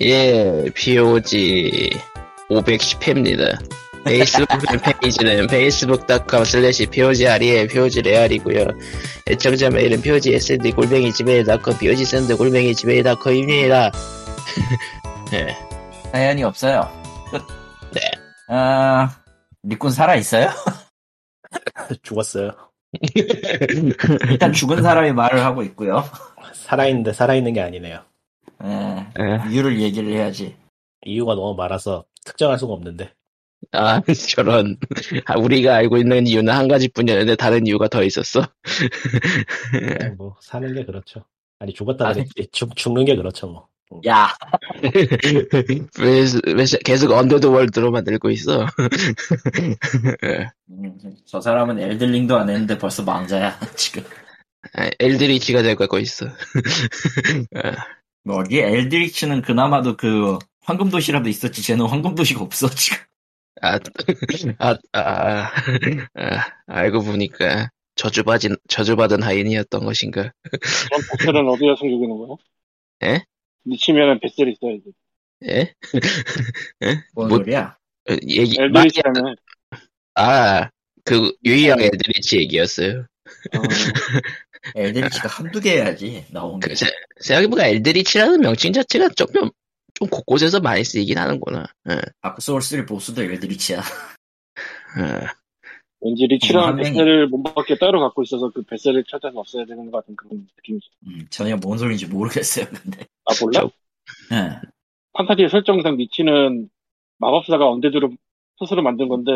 예, POG 510회입니다. 페이스북 페이지는 facebook.com slash POGRE, POGREAL이고요 애청자 메일은 POGSND 골뱅이 지메일.com, POGSND 골뱅이 지메일.com입니다. 네. 사연이 없어요. 끝. 네. 아, 리꾼 살아있어요? 죽었어요. 일단 죽은 사람이 말을 하고 있고요. 살아있는데 살아있는 게 아니네요. 예, 예. 이유를 얘기를 해야지. 이유가 너무 많아서 특정할 수가 없는데. 아, 저런. 아, 우리가 알고 있는 이유는 한 가지뿐이었는데 다른 이유가 더 있었어. 뭐 사는 게 그렇죠. 아니 죽었다 그랬지. 죽, 죽는 게 그렇죠 뭐. 야, 왜, 왜 계속 언데드 월드로 만들고 있어? 예. 음, 저 사람은 엔드링도 안 했는데 벌써 망자야, 지금. 아, 엘드리치가 되고 있어. 뭐지? 엘드리치는 그나마도 그, 황금도시라도 있었지. 쟤는 황금도시가 없어, 지금. 아, 아, 아, 아, 알고 보니까 저주받은, 저주받은 하인이었던 것인가. 전 베셀은 어디에 숨기는 거야? 에? 미치면은 베셀이 있어야지. 예? 뭔 뭐- 소리야? 어, 얘기, 엘드리치라면 아, 그, 유희왕 엘드리치 얘기였어요. 어, 엘드리치가 한두 개 해야지, 나온 게. 그, 세- 생각해보니까 엘드리치라는 명칭 자체가 좀, 좀 곳곳에서 많이 쓰이긴 하는구나. 예, 다크 소울 3 보스도 엘드리치야. 예. 왠지 음, 리치랑 vessel을 몸밖에 따로 갖고 있어서 그 vessel을 찾아서 없애야 되는 것 같은 그런 느낌이죠. 음, 전혀 뭔 소리인지 모르겠어요, 근데. 아 몰라? 저- 예. 판타지의 설정상 리치는 마법사가 언데드로 스스로 만든 건데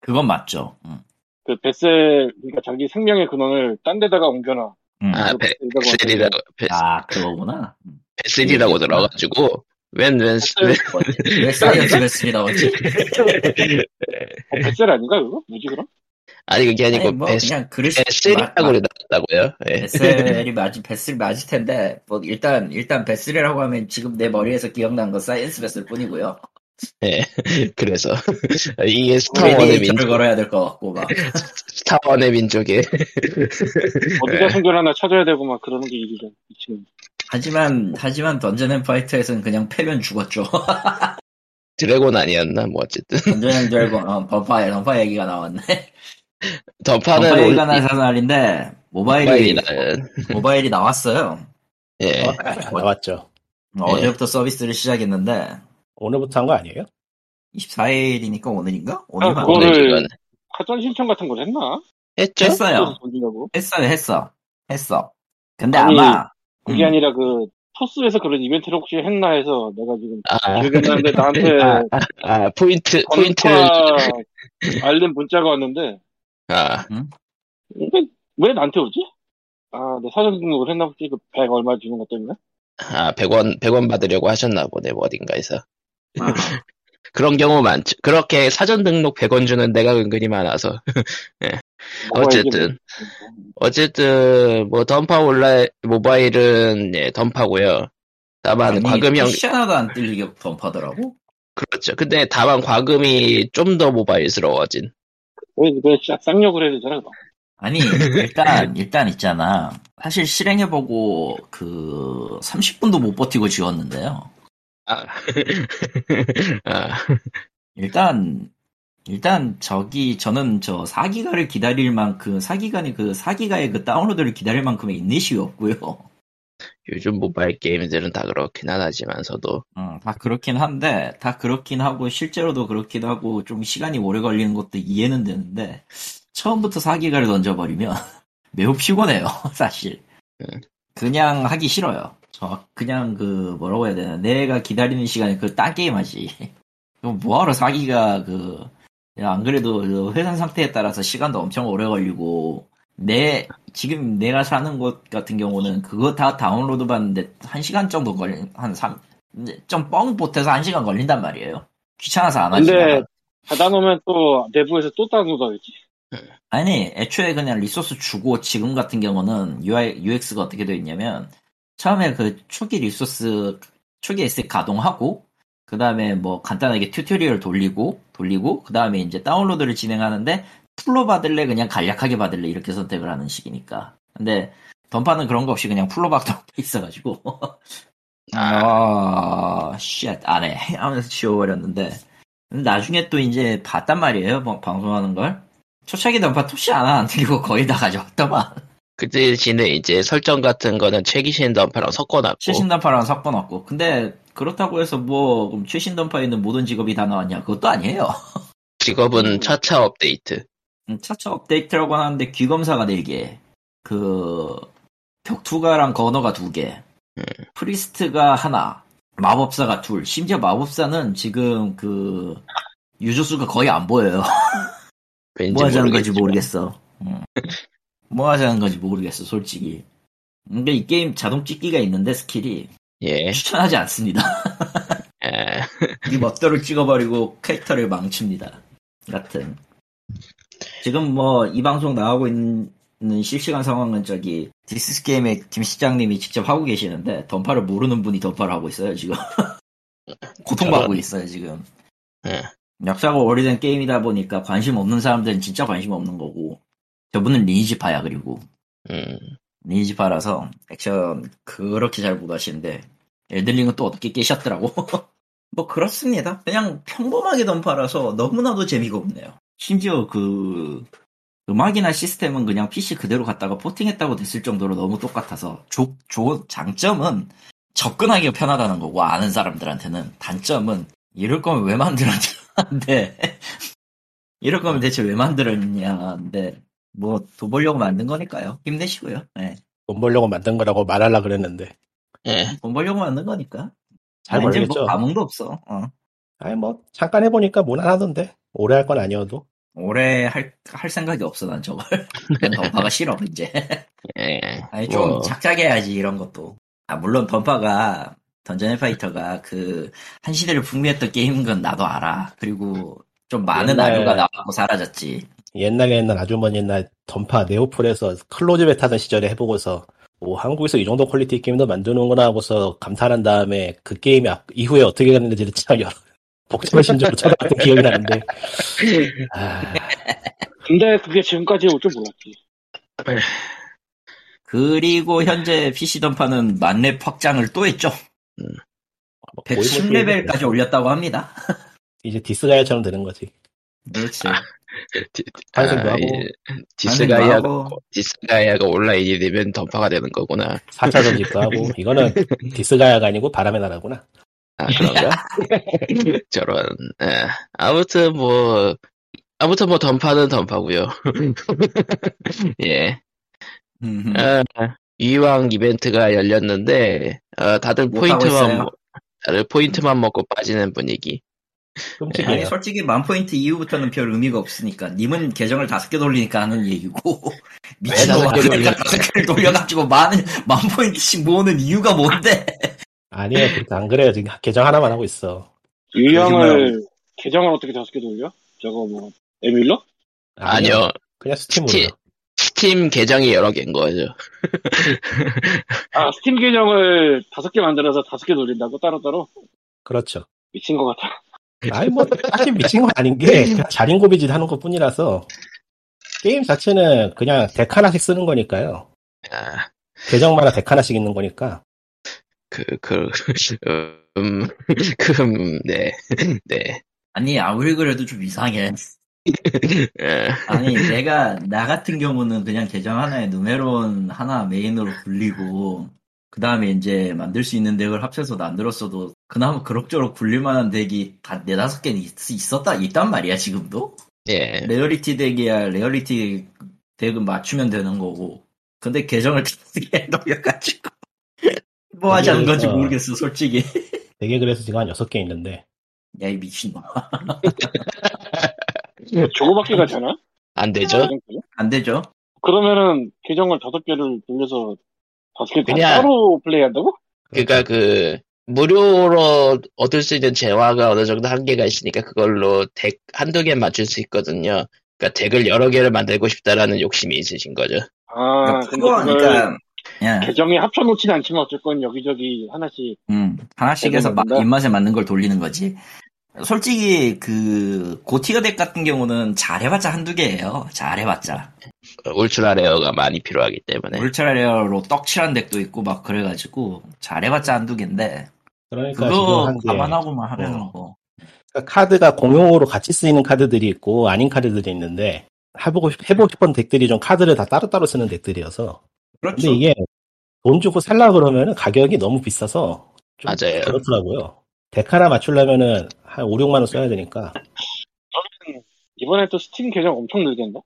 그건 맞죠. 음. 그 vessel 그러니까 자기 생명의 근원을 딴 데다가 옮겨놔. 음. 아, 베, vessel이라고 vessel이라고, 베, 아, 그거구나. 음. vessel이라고 들어가지고, 웬, 웬, 웬, 뭐지? 왜 사이언스 베슬이 나오지? 어, vessel 아닌가 그거? 뭐지 그럼? 아니, 그게 아니고, 아니, 뭐 vessel, 그냥 그릇이 vessel이라고 나왔다고요? 예. 베슬이 맞지 vessel 맞을 텐데 뭐 일단 일단 vessel이라고 하면 지금 내 머리에서 기억난 건 사이언스 베슬 뿐이고요. 예. 그래서, 이게 스타원의 민족, 걸어야 될 것 같고 막. 스타원의 민족에, 어디다 네. 숨겨놨나 찾아야 되고 막 그러는 게 일이죠. 미치는. 하지만 하지만 던전 앤 파이터에서는 그냥 패면 죽었죠. 드래곤 아니었나? 뭐, 어쨌든. 던전 앤 드래곤 어, 던파 던파 얘기가 나왔네. 던파는, 던파 얘기가 올- 나서 날인데 모바일이 모바일이나, 모바일이 나왔어요. 예. 나왔죠. 어제부터 서비스를 시작했는데 오늘부터 한 거 아니에요? 24일이니까 오늘인가? 아, 오늘만 그거를- 오늘 이건 사전 신청 같은 걸 했나? 했죠? 했어요. 했어요, 했어, 했어. 근데 아니, 아마 그게 음. 아니라 그 토스에서 그런 이벤트를 혹시 했나 해서 내가 지금 아, 나는데 나한테 아, 아, 포인트, 포인트를, 건파 알림 문자가 왔는데 아, 근데 왜 나한테 오지? 아, 내 사전 등록을 했나 보지? 그 100 얼마 주는 것 때문에? 아, 100원, 100원 받으려고 하셨나 보네, 뭐 어딘가에서. 아, 그런 경우 많죠. 그렇게 사전 등록 100원 주는 데가 은근히 많아서. 뭐가 어쨌든. 어쨌든, 뭐, 던파 온라인, 모바일은, 예, 던파고요 다만, 아니, 과금형, PC 하나도 안 뜰리게 던파더라고. 그렇죠. 근데 다만 과금이 좀 더 모바일스러워진. 왜, 왜 싹- 쌍욕을 해야 되잖아. 아니 일단 일단 있잖아. 사실 실행해보고 그 30분도 못 버티고 지웠는데요. 아. 아, 일단 일단 저기 저는 저 4기가를 기다릴 만큼 4기간의 그 4기가의 그 다운로드를 기다릴 만큼의 인내심이 없고요. 요즘 모바일 게임들은 다 그렇긴 하지만서도. 음, 다 그렇긴 한데 다 그렇긴 하고 실제로도 그렇긴 하고 좀 시간이 오래 걸리는 것도 이해는 되는데 처음부터 4기가를 던져버리면 매우 피곤해요 사실 음. 그냥 하기 싫어요 저 그냥 그 뭐라고 해야 되나 내가 기다리는 시간에 그 딴 게임 하지 그럼 뭐하러 4기가 그 안 그래도 그 회선 상태에 따라서 시간도 엄청 오래 걸리고 내 지금 내가 사는 곳 같은 경우는 그거 다 다운로드 받는데 1시간 정도 걸린 한 3, 좀 뻥 보태서 1시간 걸린단 말이에요. 귀찮아서 안 하지. 근데, 닫아놓으면 또, 내부에서 또 다운로드 하겠지. 아니, 애초에 그냥 resource 주고 지금 같은 경우는 UI, UX가 어떻게 되어 있냐면 처음에 그 초기 resource, 초기 asset 가동하고 그 다음에 뭐 간단하게 튜토리얼 돌리고 돌리고 그 다음에 이제 다운로드를 진행하는데 풀로 받을래 그냥 간략하게 받을래 이렇게 선택을 하는 식이니까. 근데 던파는 그런 거 없이 그냥 풀로 받고 있어가지고 아. 아, shit, 안 해. 하면서 지워버렸는데. 나중에 또 이제 봤단 말이에요, 뭐, 방송하는 걸. 초창기 던파 도시 안 하는데 이거 거의 다 가져왔더만. 그 대신에 이제 설정 같은 거는 최신 던파랑 섞어놨고 최신 던파랑 섞어놨고. 근데 그렇다고 해서 뭐, 최신 던파에 있는 모든 직업이 다 나왔냐? 그것도 아니에요. 직업은 음. 차차 업데이트. 음, 차차 업데이트라고 하는데 귀검사가 4개, 그 격투가랑 거너가 2개, 음. 프리스트가 하나, 마법사가 둘. 심지어 마법사는 지금 그 유저수가 거의 안 보여요. 왠지 뭐 하자는 건지. 모르겠어. 음. 뭐 하자는 건지 모르겠어, 솔직히. 근데 이 게임 자동 찍기가 있는데 스킬이 예. 추천하지 않습니다. 에, 이 멋대로 찍어버리고 캐릭터를 망칩니다. 같은. 지금 뭐 이 방송 나오고 있는 실시간 상황은 저기 디스스 게임의 김 시장님이 직접 하고 계시는데 던파를 모르는 분이 던파를 하고 있어요 지금. 고통받고 있어요 지금. 예. 역사가 오래된 게임이다 보니까 관심 없는 사람들은 진짜 관심 없는 거고 저분은 리니지파야 그리고. 음, 리니지파라서 액션 그렇게 잘 못 하시는데 엘들링은 또 어떻게 깨셨더라고. 뭐 그렇습니다. 그냥 평범하게 던파라서 너무나도 재미가 없네요. 심지어 그 음악이나 시스템은 그냥 PC 그대로 갖다가 포팅했다고 됐을 정도로 너무 똑같아서 조, 좋은 장점은 접근하기가 편하다는 거고 아는 사람들한테는. 단점은 이럴 거면 왜 만들었냐인데. 이럴 거면 대체 왜 만들었냐인데 뭐 돈 벌려고 만든 거니까요. 힘내시고요. 네. 돈 벌려고 만든 거라고 말하려 그랬는데. 예. 돈 벌려고 만든 거니까. 잘 아, 이제 모르겠죠. 뭐 감흥도 없어. 어. 아니 뭐 잠깐 해보니까 무난하던데. 오래 할 건 아니어도. 오래 할, 할 생각이 없어 난 저걸. 던파가 싫어 이제. 예. 아니 좀 뭐, 작작해야지 이런 것도. 아 물론 던파가 던전 앤 파이터가 그 한 시대를 풍미했던 게임인 건 나도 알아. 그리고 좀 많은 아류가 나오고 사라졌지 옛날 옛날 아주 먼 옛날 던파 네오플에서 closed beta 하던 시절에 해보고서 오 한국에서 이 정도 퀄리티 게임도 만드는구나 하고서 감탄한 다음에 그 게임이 앞- 이후에 어떻게 됐는지를 참 여러 복잡한 심정으로 찾아봤던 기억이 나는데. 아, 근데 그게 지금까지 올 줄 몰랐지. 그리고 현재 PC 던파는 만렙 확장을 또 했죠. 뭐 보이고 110레벨까지 올렸다고 합니다. 이제 디스가이아처럼 되는 거지. 그렇지 디- 환생도 아, 하고 이- 디스가이아가, 온라인이 되면 던파가 되는 거구나. 4차 전집도 하고 이거는 디스가이아가 아니고 바람의 나라구나 아, 그런가? 저런, 예. 아무튼 뭐, 아무튼 뭐 던파는 던파고요 예. 음, 아, 이왕 이벤트가 열렸는데, 어, 다들 포인트만, 다들 포인트만 먹고 빠지는 분위기. 아니 끔찍해요 솔직히 만 포인트 이후부터는 별 의미가 없으니까 님은 계정을 다섯 개 돌리니까 하는 얘기고 미친놈아 다섯 개 그러니까 다섯 개를 돌려가지고 만, 만 포인트씩 모으는 이유가 뭔데 아니에요 그렇게 안 그래요 지금 계정 하나만 하고 있어 유희왕을 계정을 어떻게 다섯 개 돌려? 저거 뭐 에뮬레이터? 아니요. 그냥 스팀으로 스팀. 스팀 계정이 여러 개인 거죠. 아 스팀 계정을 다섯 개 만들어서 다섯 개 돌린다고 따로따로? 그렇죠 미친 것 같아. 아니 뭐 딱히 미친 건 아닌 게 그냥 자린 고비짓 하는 것 뿐이라서 게임 자체는 그냥 덱 하나씩 쓰는 거니까요. 아, 계정마다 덱 하나씩 있는 거니까. 그, 그, 음, 그, 음, 네, 네. 아니 아무리 그래도 좀 이상해. 예. 아니 내가 나 같은 경우는 그냥 계정 하나에 누메론 하나 메인으로 굴리고 그 다음에 이제 만들 수 있는 덱을 합쳐서 만들었어도 그나마 그럭저럭 굴릴만한 덱이 다 네다섯 개는 있- 있었다 있단 말이야 지금도? 예. rarity 덱이야 rarity 덱은 맞추면 되는 거고. 근데 계정을 다르게 돌려가지고 뭐 하자는 건지 그래서- 모르겠어 솔직히. 되게 그래서 지금 한 6개 있는데. 야 이 미친놈. 저거밖에 가잖아? 안 되죠? 안 되죠? 그러면은 계정을 다섯 개를 돌려서 개다 그냥- 따로 플레이한다고? 그니까 그, 무료로 얻을 수 있는 재화가 어느 정도 한계가 있으니까 그걸로 덱 한두 개 맞출 수 있거든요. 그니까 덱을 여러 개를 만들고 싶다라는 욕심이 있으신 거죠. 아 근데 그거 그러니까 야, 계정에 합쳐놓진 않지만 어쨌건 여기저기 하나씩 음, 하나씩 해서 마-? 입맛에 맞는 걸 돌리는 거지. 솔직히 그 고티어 덱 같은 경우는 잘해봤자 한두 개예요. 잘해봤자. ultra rare가 많이 필요하기 때문에. ultra rare로 떡칠한 덱도 있고 막 그래가지고 잘해봤자 한두 개인데 그러니까 그거 감안하고만 하려는 어. 거. 그러니까 카드가 공용으로 같이 쓰이는 카드들이 있고 아닌 카드들이 있는데 해보고 싶, 해보고 싶은 덱들이 좀 카드를 다 따로따로 쓰는 덱들이어서 그렇죠. 근데 이게 돈 주고 살라 그러면은 가격이 너무 비싸서 좀 맞아요. 그렇더라고요. 덱 하나 맞추려면은 한 5, 6만 원 써야 되니까 이번에 또 스팀 계정 엄청 늘겠네.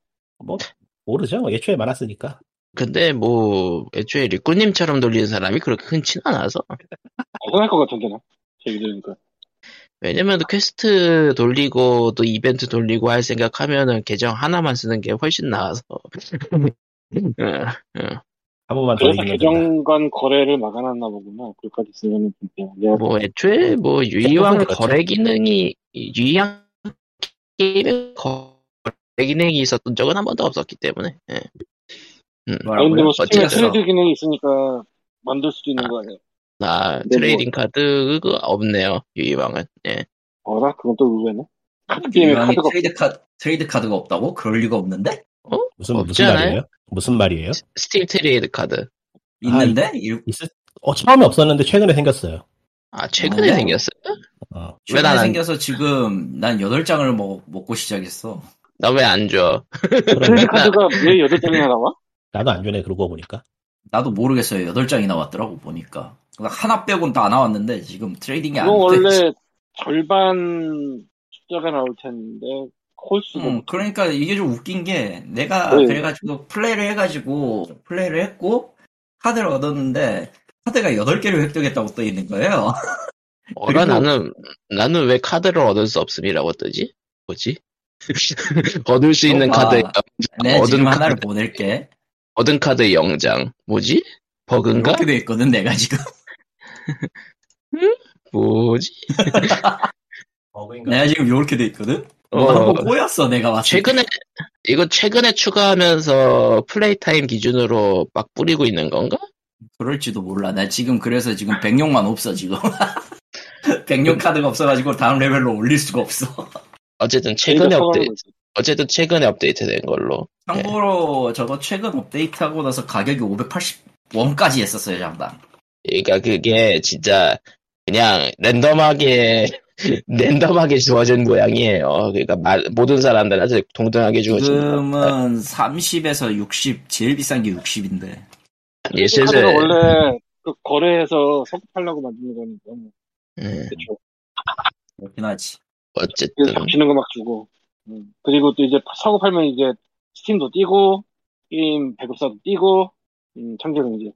뭐 모르죠. 애초에 많았으니까. 근데 뭐 애초에 리꾸님처럼 돌리는 사람이 그렇게 흔치 않아서 당연할 것 같은데, 나. 얘기 들으니까. 왜냐면 퀘스트 돌리고 또 이벤트 돌리고 할 생각하면은 계정 하나만 쓰는 게 훨씬 나아서 응, 응. 한 번만 더 그래서. 계정 간 거래를 막아놨나 보구나. 그까지 쓰면은 좀 내가 뭐 애초에 뭐 유희왕 그렇죠. 거래 기능이 유희왕 게임에 거래 기능이 있었던 적은 한 번도 없었기 때문에 예. 음. 아, 근데 뭐 스팀에 어쨌든. 트레이드 기능이 있으니까 만들 수도 있는 거 아니야? 나 네, trading card가 없네요 유희왕은 예. 어라? 그건 또 의외네. 카드 게임에 카드가 트레이드 카 트레이드 카드가 없다고? 그럴 리가 없는데? 무슨 없지 무슨 않아요? 말이에요? 무슨 말이에요? 스팀 트레이드 카드 있는데? 일- 있을 어, 처음에 없었는데 최근에 생겼어요. 아 최근에 어. 생겼어요? 어. 왜 최근에 난 안- 생겨서 지금 난 8장을 먹, 먹고 시작했어. 나 왜 안 줘? 트레이드 그러면 카드가 왜 8장이나 나와? 나도 안 주네 그러고 보니까. 나도 모르겠어요. 8장이 나왔더라고 보니까. 그러니까 하나 빼고는 다 나왔는데 지금 trading이 안 돼. 원래 절반 숫자가 나올 텐데 홀수가 음, 그러니까 이게 좀 웃긴 게 내가 네. 그래가지고 플레이를 해가지고 플레이를 했고 카드를 얻었는데 카드가 8개를 획득했다고 떠 있는 거예요. 어라 그리고- 나는 나는 왜 카드를 얻을 수 없음이라고 뜨지? 뭐지? 얻을 수 있는 봐. 카드 내가 얻은 지금 카드. 하나를 보낼게. 얻은 카드 0장 뭐지? 버그인가? 이렇게 돼 있거든 내가 지금. 뭐지? 버그인가? 내가 지금 이렇게 돼 있거든. 어, 한번 꼬였어 내가 왔을 때. 최근에 이거 최근에 추가하면서 play time 기준으로 막 뿌리고 있는 건가? 그럴지도 몰라. 나 지금 그래서 지금 백룡만 없어 지금. 백룡 카드가 없어가지고 다음 레벨로 올릴 수가 없어. 어쨌든 최근에 업데이트. 어쨌든 최근에 업데이트된 걸로 참고로 저거 최근 업데이트하고 나서 가격이 580원까지 했었어요 장당. 그러니까 그게 진짜 그냥 랜덤하게 랜덤하게 주어진 모양이에요. 그러니까 말- 모든 사람들한테 동등하게 주어진 지금은 30에서 60 제일 비싼 게 60인데. 예, 카드가 원래 그 거래해서 성급하려고 만드는 거니까. 음, 그쵸. 그렇긴 하지. 어쨌든 잡히는 거 막 주고. 음. 그리고 또 이제 사고 팔면 이제 스팀도 뛰고, 게임 배급사도 뛰고, 음, 창조경제.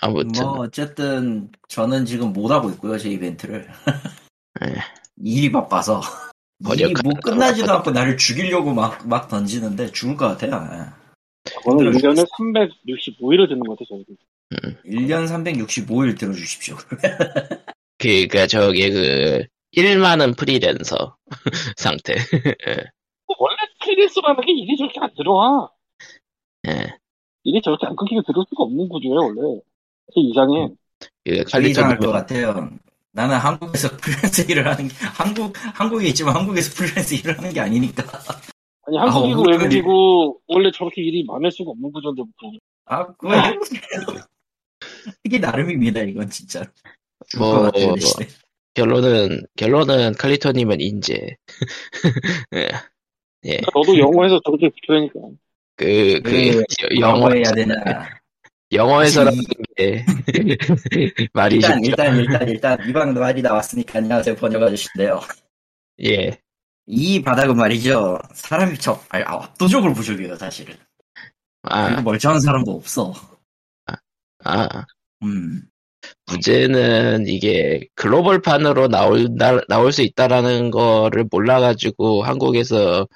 아무튼 뭐 어쨌든 저는 지금 못 하고 있고요 제 이벤트를. 예. 일이 바빠서. 일이 뭐 끝나지도. 않고 나를 죽이려고 막, 막 던지는데 죽을 것 같아요. 그거는 힘들어 1년에 365일을 듣는 것 같아, 저희도. 1년 365일 들어주십시오. 그러니까 저게 그 1만은 프리랜서 상태. 원래 프리랜서라는 게 일이 저렇게 안 들어와. 예. 일이 저렇게 안 끊기게 들어올 수가 없는 구조예요, 원래. 되게 이상해. 그그 이상할 것 칼리토님은 같아요. 나는 한국에서 프리랜서 일을 하는 게, 한국, 한국에 있지만 한국에서 프리랜서 일을 하는 게 아니니까. 아니, 한국이고 어, 외국이고, 원래 저렇게 일이 많을 수가 없는 구조인데, 보통. 아, 그거 이게 나름입니다, 이건 진짜. 뭐내 시대. 결론은 결론은 칼리토님은 인재. 예. 예. 저도 영어에서 저렇게 붙여야니까. 그, 그, 그, 영어, 해야 되나. 영어에서라는 게 말이 일단, 쉽죠. 일단, 일단, 일단, 이방 말이 나왔으니까 안녕하세요, 번역 아저씨인데요. 예. 이 바닥은 말이죠. 사람이 저, 아니, 압도적으로 부족해요, 사실은. 아, 멀쩡한 사람도 없어. 아. 음. 문제는 이게 글로벌판으로 나올, 나, 나올 수 있다라는 거를 몰라가지고 한국에서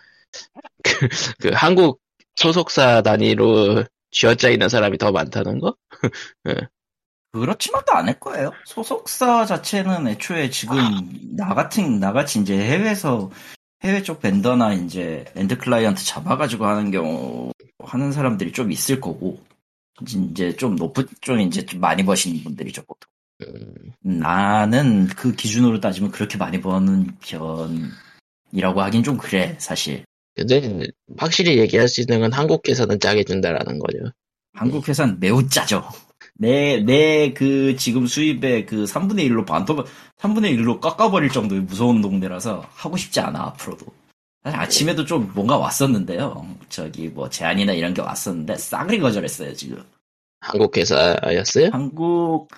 그, 그 한국 소속사 단위로 쥐어짜 있는 사람이 더 많다는 거? 그렇지만도 않을 거예요. 소속사 자체는 애초에 지금 나 같은 나같이 이제 해외에서 해외 쪽 vendor나 이제 end client 잡아가지고 하는 경우 하는 사람들이 좀 있을 거고 이제 좀 높은 좀 이제 좀 많이 버시는 분들이죠 보통. 음, 나는 그 기준으로 따지면 그렇게 많이 버는 편이라고 하긴 좀 그래 사실. 근데 확실히 얘기할 수 있는 건 한국에서는 짜게 준다라는 거죠. 한국 회사는 매우 짜죠. 내, 내 그 지금 수입의 그 3분의 1로 반토, 3분의 1로 깎아버릴 정도의 무서운 동네라서 하고 싶지 않아, 앞으로도. 사실 아침에도 좀 뭔가 왔었는데요. 저기 뭐 제안이나 이런 게 왔었는데 싸그리 거절했어요, 지금. 한국 회사였어요? 한국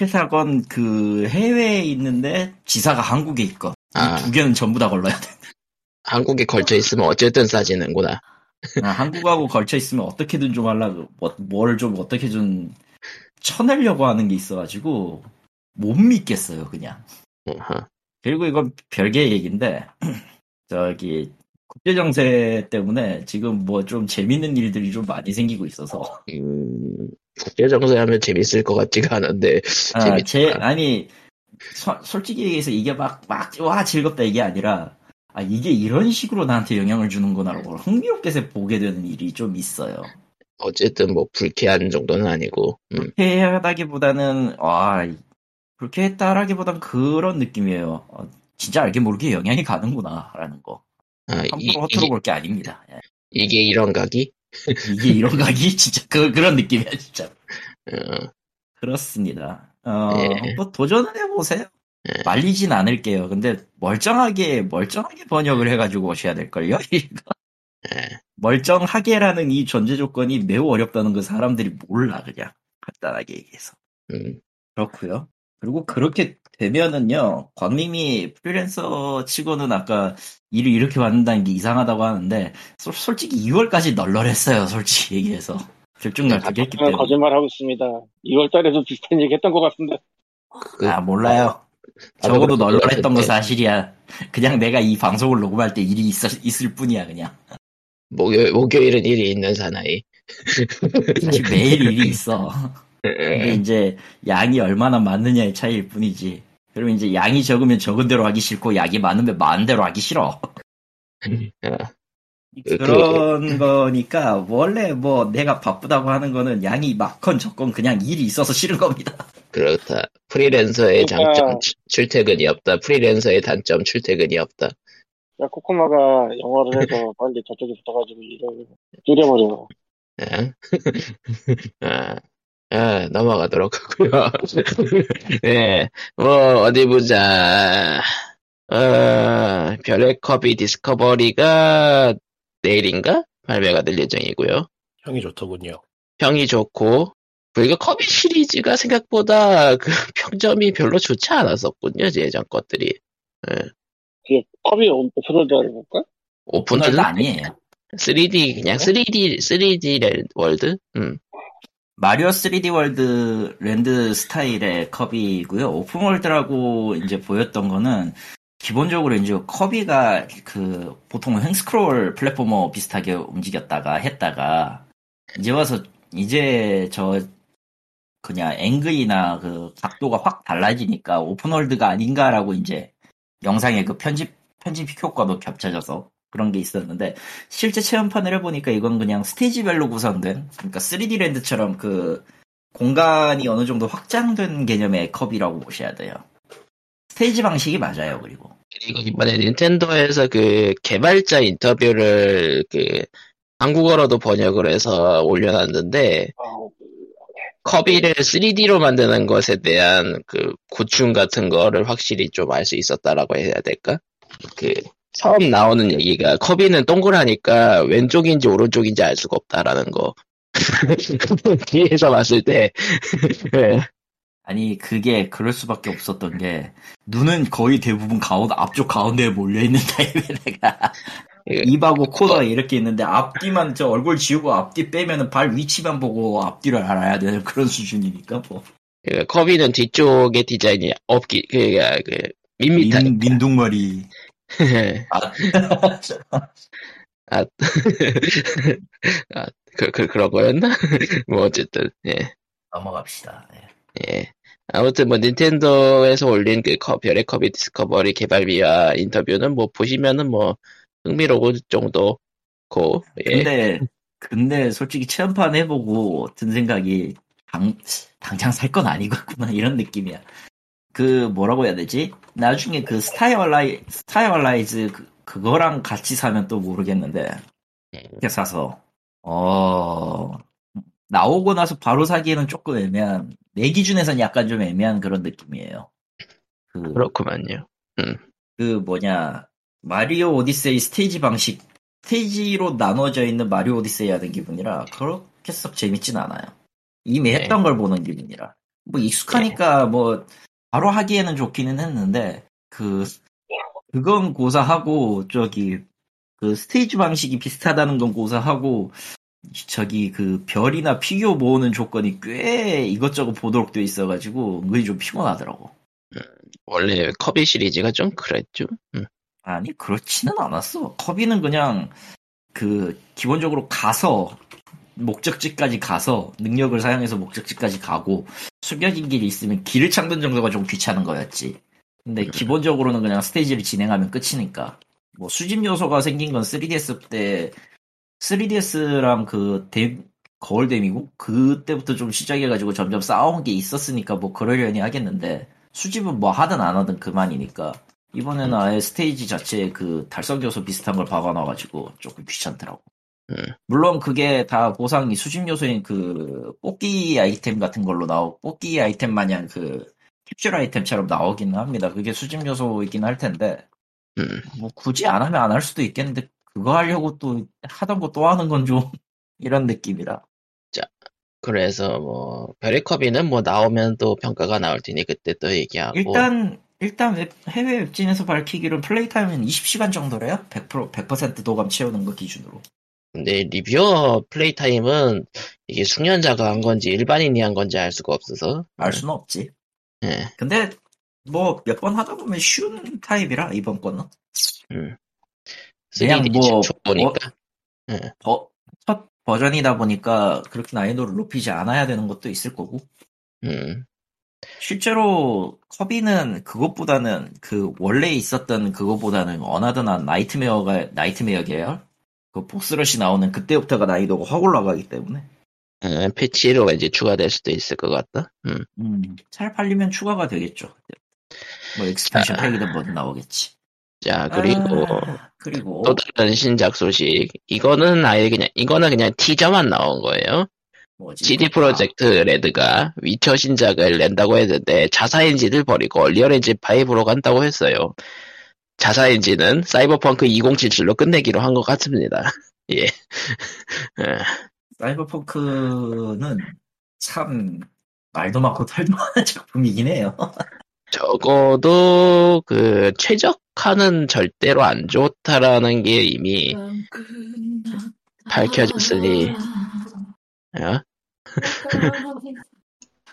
회사건 그 해외에 있는데 지사가 한국에 있건. 아. 이두 개는 전부 다 걸러야 돼. 한국에 걸쳐 있으면 어쨌든 싸지는구나. 아, 한국하고 걸쳐 있으면 어떻게든 좀 하려고, 뭐, 뭘좀 어떻게 좀 쳐내려고 하는 게 있어가지고, 못 믿겠어요, 그냥. 그리고 이건 별개의 얘기인데, 저기, 국제 정세 때문에 지금 뭐 좀 재밌는 일들이 좀 많이 생기고 있어서. 음, 국제 정세하면 재밌을 것 같지가 않은데 아, 재밌다. 제, 아니, 서- 솔직히 얘기해서 이게 막, 막, 와, 즐겁다 이게 아니라, 아, 이게 이런 식으로 나한테 영향을 주는구나라고 흥미롭게 보게 되는 일이 좀 있어요. 어쨌든 뭐 불쾌한 정도는 아니고. 음. 불쾌하다기보다는, 와, 불쾌했다라기보단 그런 느낌이에요. 어, 진짜 알게 모르게 영향이 가는구나라는 거. 아, 이, 함부로 허투루 볼 게 아닙니다. 예. 게 이런 각이? 이게 이런 각이 진짜 그, 그런 느낌이야, 진짜. 어, 그렇습니다. 어, 예. 뭐 도전을 해보세요. 예. 말리진 않을게요. 근데 멀쩡하게, 멀쩡하게 번역을 해가지고 오셔야 될 걸요? 이거. 예. 멀쩡하게라는 이 전제 조건이 매우 어렵다는 거 사람들이 몰라, 그냥. 간단하게 얘기해서. 음, 그렇고요 그리고 그렇게 되면은요, 광림이 프리랜서 치고는 아까 일을 이렇게 받는다는 게 이상하다고 하는데, 솔- 솔직히 2월까지 널널했어요, 솔직히 얘기해서. 들쭉날쭉 했기 저는 때문에. 거짓말 하고 있습니다. 2월 달에도 비슷한 얘기 했던 것 같은데. 그- 아, 몰라요. 나도 적어도 그렇게 널널했던 거 생각했는데. 사실이야. 그냥 내가 이 방송을 녹음할 때 일이 있, 있을 뿐이야, 그냥. 목요, 목요일은 일이 있는 사나이. 사실 매일 일이 있어. 근데 예. 이제 양이 얼마나 많느냐의 차이일 뿐이지. 그리고 이제 양이 적으면 적은 대로 하기 싫고 양이 많으면 많은 대로 하기 싫어. 어, 그- 그런 거니까 원래 뭐 내가 바쁘다고 하는 거는 양이 많건 적건 그냥 일이 있어서 싫은 겁니다. 그렇다. 프리랜서의 그러니까- 장점 출- 출퇴근이 없다. 프리랜서의 단점 출퇴근이 없다. 야, 코코마가 영어를 해서 빨리 저쪽에 붙어가지고 일을 줄여버려. 예. 아, 아, 넘어가도록 하고요. 네, 뭐 어디 보자. 어, 별의 커비 디스커버리가 내일인가 발매가 될 예정이고요. 평이 좋더군요. 평이 좋고 그리고 커비 시리즈가 생각보다 그 평점이 별로 좋지 않았었군요. 예전 것들이 그게 커비 open world를 볼까? open world open world 아니에요. 3D 그냥 3D 3D 월드. 음. 마리오 3D 월드 랜드 스타일의 커비고요. open world라고 이제 보였던 거는 기본적으로 이제 커비가 그 보통 횡스크롤 platformer 비슷하게 움직였다가 했다가 이제 와서 이제 저 그냥 앵글이나 그 각도가 확 달라지니까 open world가 아닌가라고 이제 영상의 그 편집 편집 효과도 겹쳐져서 그런 게 있었는데 실제 체험판을 해보니까 이건 그냥 스테이지별로 구성된 그러니까 3D 랜드처럼 그 공간이 어느 정도 확장된 개념의 커비라고 보셔야 돼요. 스테이지 방식이 맞아요. 그리고 그리고 이번에 닌텐도에서 그 개발자 인터뷰를 그 한국어로도 번역을 해서 올려놨는데 아, 커비를 3D로 만드는 것에 대한 그 고충 같은 거를 확실히 좀 알 수 있었다라고 해야 될까? 그 처음 나오는 얘기가 커비는 동그라니까 왼쪽인지 오른쪽인지 알 수가 없다라는 거. 뒤에서 봤을 때 네. 아니 그게 그럴 수밖에 없었던 게 눈은 거의 대부분 가운데 앞쪽 가운데에 몰려 있는 타입에 내가 예. 입하고 코가 이렇게 있는데 앞뒤만 저 얼굴 지우고 앞뒤 빼면은 발 위치만 보고 앞뒤를 알아야 되는 그런 수준이니까 뭐그 커비는 뒤쪽에 디자인이 없기 그러니까 그 밋밋한 민, 민둥머리 아, 아, 아, 그, 그, 그런 거였나? 뭐, 어쨌든, 예, 넘어갑시다. 예. 예. 아무튼 뭐, 닌텐도에서 올린 그 커, 별의 커비 디스커버리 개발비와 인터뷰는 뭐, 보시면은 뭐, 흥미로울 정도고, 예. 근데 근데 솔직히 체험판 해보고 든 생각이 당, 당장 살 건 아니겠구나 이런 느낌이야. 그 뭐라고 해야 되지? 나중에 그 스타 얼라이 스타 얼라이즈 그, 그거랑 같이 사면 또 모르겠는데 이렇게 사서 어 나오고 나서 바로 사기에는 조금 애매한 내 기준에선 약간 좀 애매한 그런 느낌이에요. 그, 그렇구만요. 그 뭐냐 마리오 오디세이 스테이지 방식 스테이지로 나눠져 있는 마리오 오디세이 하는 기분이라 그렇게 썩 재밌진 않아요. 이미 네. 했던 걸 보는 기분이라 뭐 익숙하니까 뭐 바로 하기에는 좋기는 했는데 그 그건 고사하고 저기 그 스테이지 방식이 비슷하다는 건 고사하고 저기 그 별이나 피규어 모으는 조건이 꽤 이것저것 보도록 돼 있어가지고 은근히 좀 피곤하더라고. 원래 커비 시리즈가 좀 그랬죠. 음. 아니 그렇지는 않았어. 커비는 그냥 그 기본적으로 가서 목적지까지 가서 능력을 사용해서 목적지까지 가고 숨겨진 길이 있으면 길을 찾는 정도가 좀 귀찮은 거였지. 근데 기본적으로는 그냥 스테이지를 진행하면 끝이니까. 뭐 수집 요소가 생긴 건 3DS 때 3DS랑 그 댐, 거울댐이고 그때부터 좀 시작해가지고 점점 쌓아온 게 있었으니까 뭐 그러려니 하겠는데 수집은 뭐 하든 안 하든 그만이니까 이번에는 아예 스테이지 자체에 그 달성 요소 비슷한 걸 박아놔가지고 조금 귀찮더라고. 음. 물론 그게 다 보상이 수집 요소인 그 뽑기 아이템 같은 걸로 나오 뽑기 아이템 마냥 그 캡슐 아이템처럼 나오기는 합니다. 그게 수집 요소이긴 할 텐데 음. 뭐 굳이 안 하면 안 할 수도 있겠는데 그거 하려고 또 하던 거 또 하는 건 좀 이런 느낌이라. 그래서 뭐 별의 커비는 뭐 나오면 또 평가가 나올 테니 그때 또 얘기하고 일단 일단 웹- 해외 웹진에서 밝히기로 play time은 20시간 정도래요. 100% 100% 도감 채우는 거 기준으로. 근데 reviewer play time은 이게 숙련자가 한 건지 일반인이 한 건지 알 수가 없어서 알 수는 없지. 예. 근데 뭐 몇 번 하다 보면 쉬운 타입이라 이번 거는 음. 그냥 3D 뭐- 초보니까 버- 첫 버전이다 보니까 그렇게 난이도를 높이지 않아야 되는 것도 있을 거고 음. 실제로 커비는 그것보다는 그 원래 있었던 그것보다는 어나더나 나이트메어가 나이트메어 계열 그 boss rush 나오는 그때부터가 난이도가 확 올라가기 때문에 음, 패치로 이제 추가될 수도 있을 것 같다. 음. 음, 잘 팔리면 추가가 되겠죠. 뭐 expansion pack이든 뭐든 나오겠지. 자 그리고 아, 그리고 또 다른 신작 소식. 이거는 아예 그냥 이거는 그냥 티저만 나온 거예요. 뭐지? CD 프로젝트 레드가 위쳐 신작을 낸다고 했는데 자사 엔진을 버리고 언리얼 엔진 5로 간다고 했어요. 자사 엔진은 사이버펑크 2077로 끝내기로 한 것 같습니다. 예. 예. 사이버펑크는 참 말도 많고 털도 많은 작품이긴 해요. 적어도 그 최적화는 절대로 안 좋다라는 게 이미 밝혀졌으니 어?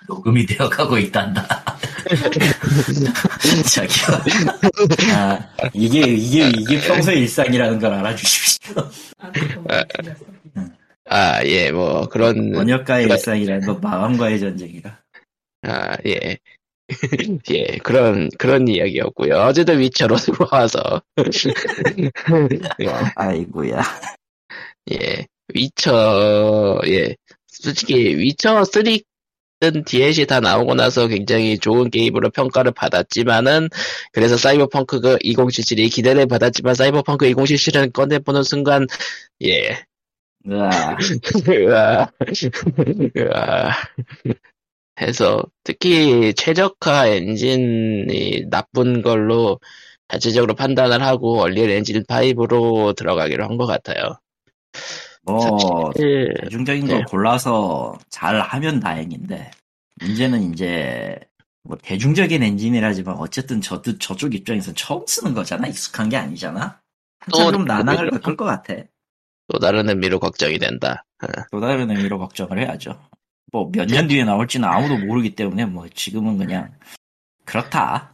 녹음이 되어가고 있단다. 저기요. 아, 이게 이게 이게 평소의 일상이라는 걸 알아주십시오. 아, 예, 뭐, 그런, 번역가의 그래. 일상이라는 건 마음과의 전쟁이라. 아, 예. 예, 그런, 그런 이야기였고요. 어제도 위쳐로 들어와서. 아이고야. 예, 위쳐, 예. 솔직히, 위쳐 3 든 DLC 다 나오고 나서 굉장히 좋은 게임으로 평가를 받았지만은, 그래서 사이버펑크가 2077이 기대를 받았지만, 사이버펑크 2077은 꺼내보는 순간, 예. 으아. 으아. 으아. 해서 특히 최적화 엔진이 나쁜 걸로 자체적으로 판단을 하고 얼리얼 엔진 5로 들어가기로 한 것 같아요. 뭐 예. 대중적인 걸 네. 골라서 잘 하면 다행인데 문제는 이제 뭐 대중적인 엔진이라지만 어쨌든 저 저쪽 입장에서 처음 쓰는 거잖아 익숙한 게 아니잖아 한참 또좀 난항을. 겪을 것 같아 또 다른 의미로 걱정이 된다. 또 다른 의미로 걱정을 해야죠 뭐 몇 년 뒤에 나올지는 아무도 모르기 때문에 뭐 지금은 그냥 그렇다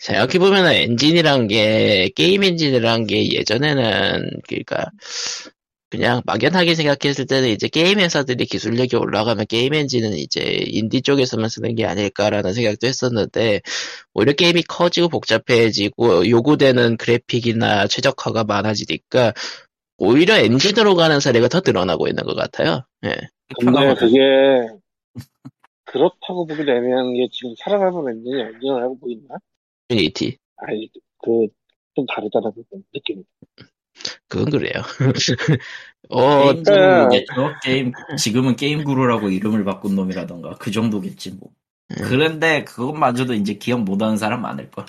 생각해보면 엔진이란 게, 게임 엔진이란 게 예전에는, 그니까, 그냥 막연하게 생각했을 때는 이제 게임 회사들이 기술력이 올라가면 게임 엔진은 이제 인디 쪽에서만 쓰는 게 아닐까라는 생각도 했었는데, 오히려 게임이 커지고 복잡해지고 요구되는 그래픽이나 최적화가 많아지니까, 오히려 엔진으로 가는 사례가 더 늘어나고 있는 것 같아요. 예. 근데 그게 그렇다고 보기도 애매한 게 지금 살아남은 엔진이 언리얼 말고 보이나? 유니티. 아니 그좀 다르다는 느낌. 그건 그래요. 어, 게임 그루 네. 겠죠 게임 지금은 게임 그루라고 이름을 바꾼 놈이라던가 그 정도겠지 뭐. 음. 그런데 그것마저도 이제 기억 못하는 사람 많을 걸.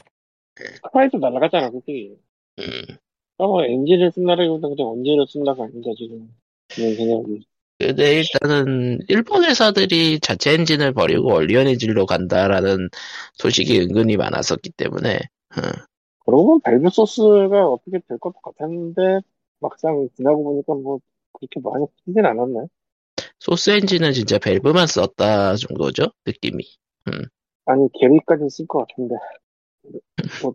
프라이도 날아가잖아, 솔직히. 음, 뭐 엔진을 쓴다라기보다 그냥 언제를 쓴다가 아닌가, 지금. 그런 생각이. 근데 일단은 일본 회사들이 자체 엔진을 버리고 얼리언 엔진로 간다라는 소식이 은근히 많았었기 때문에 어, 그러고 보면 밸브 소스가 어떻게 될것 같았는데, 막상 지나고 보니까 뭐, 그렇게 많이 쓰진 않았네. 소스 엔진은 진짜 밸브만 썼다 정도죠 느낌이. 아니, 게리까지 쓸 것 같은데. 뭐,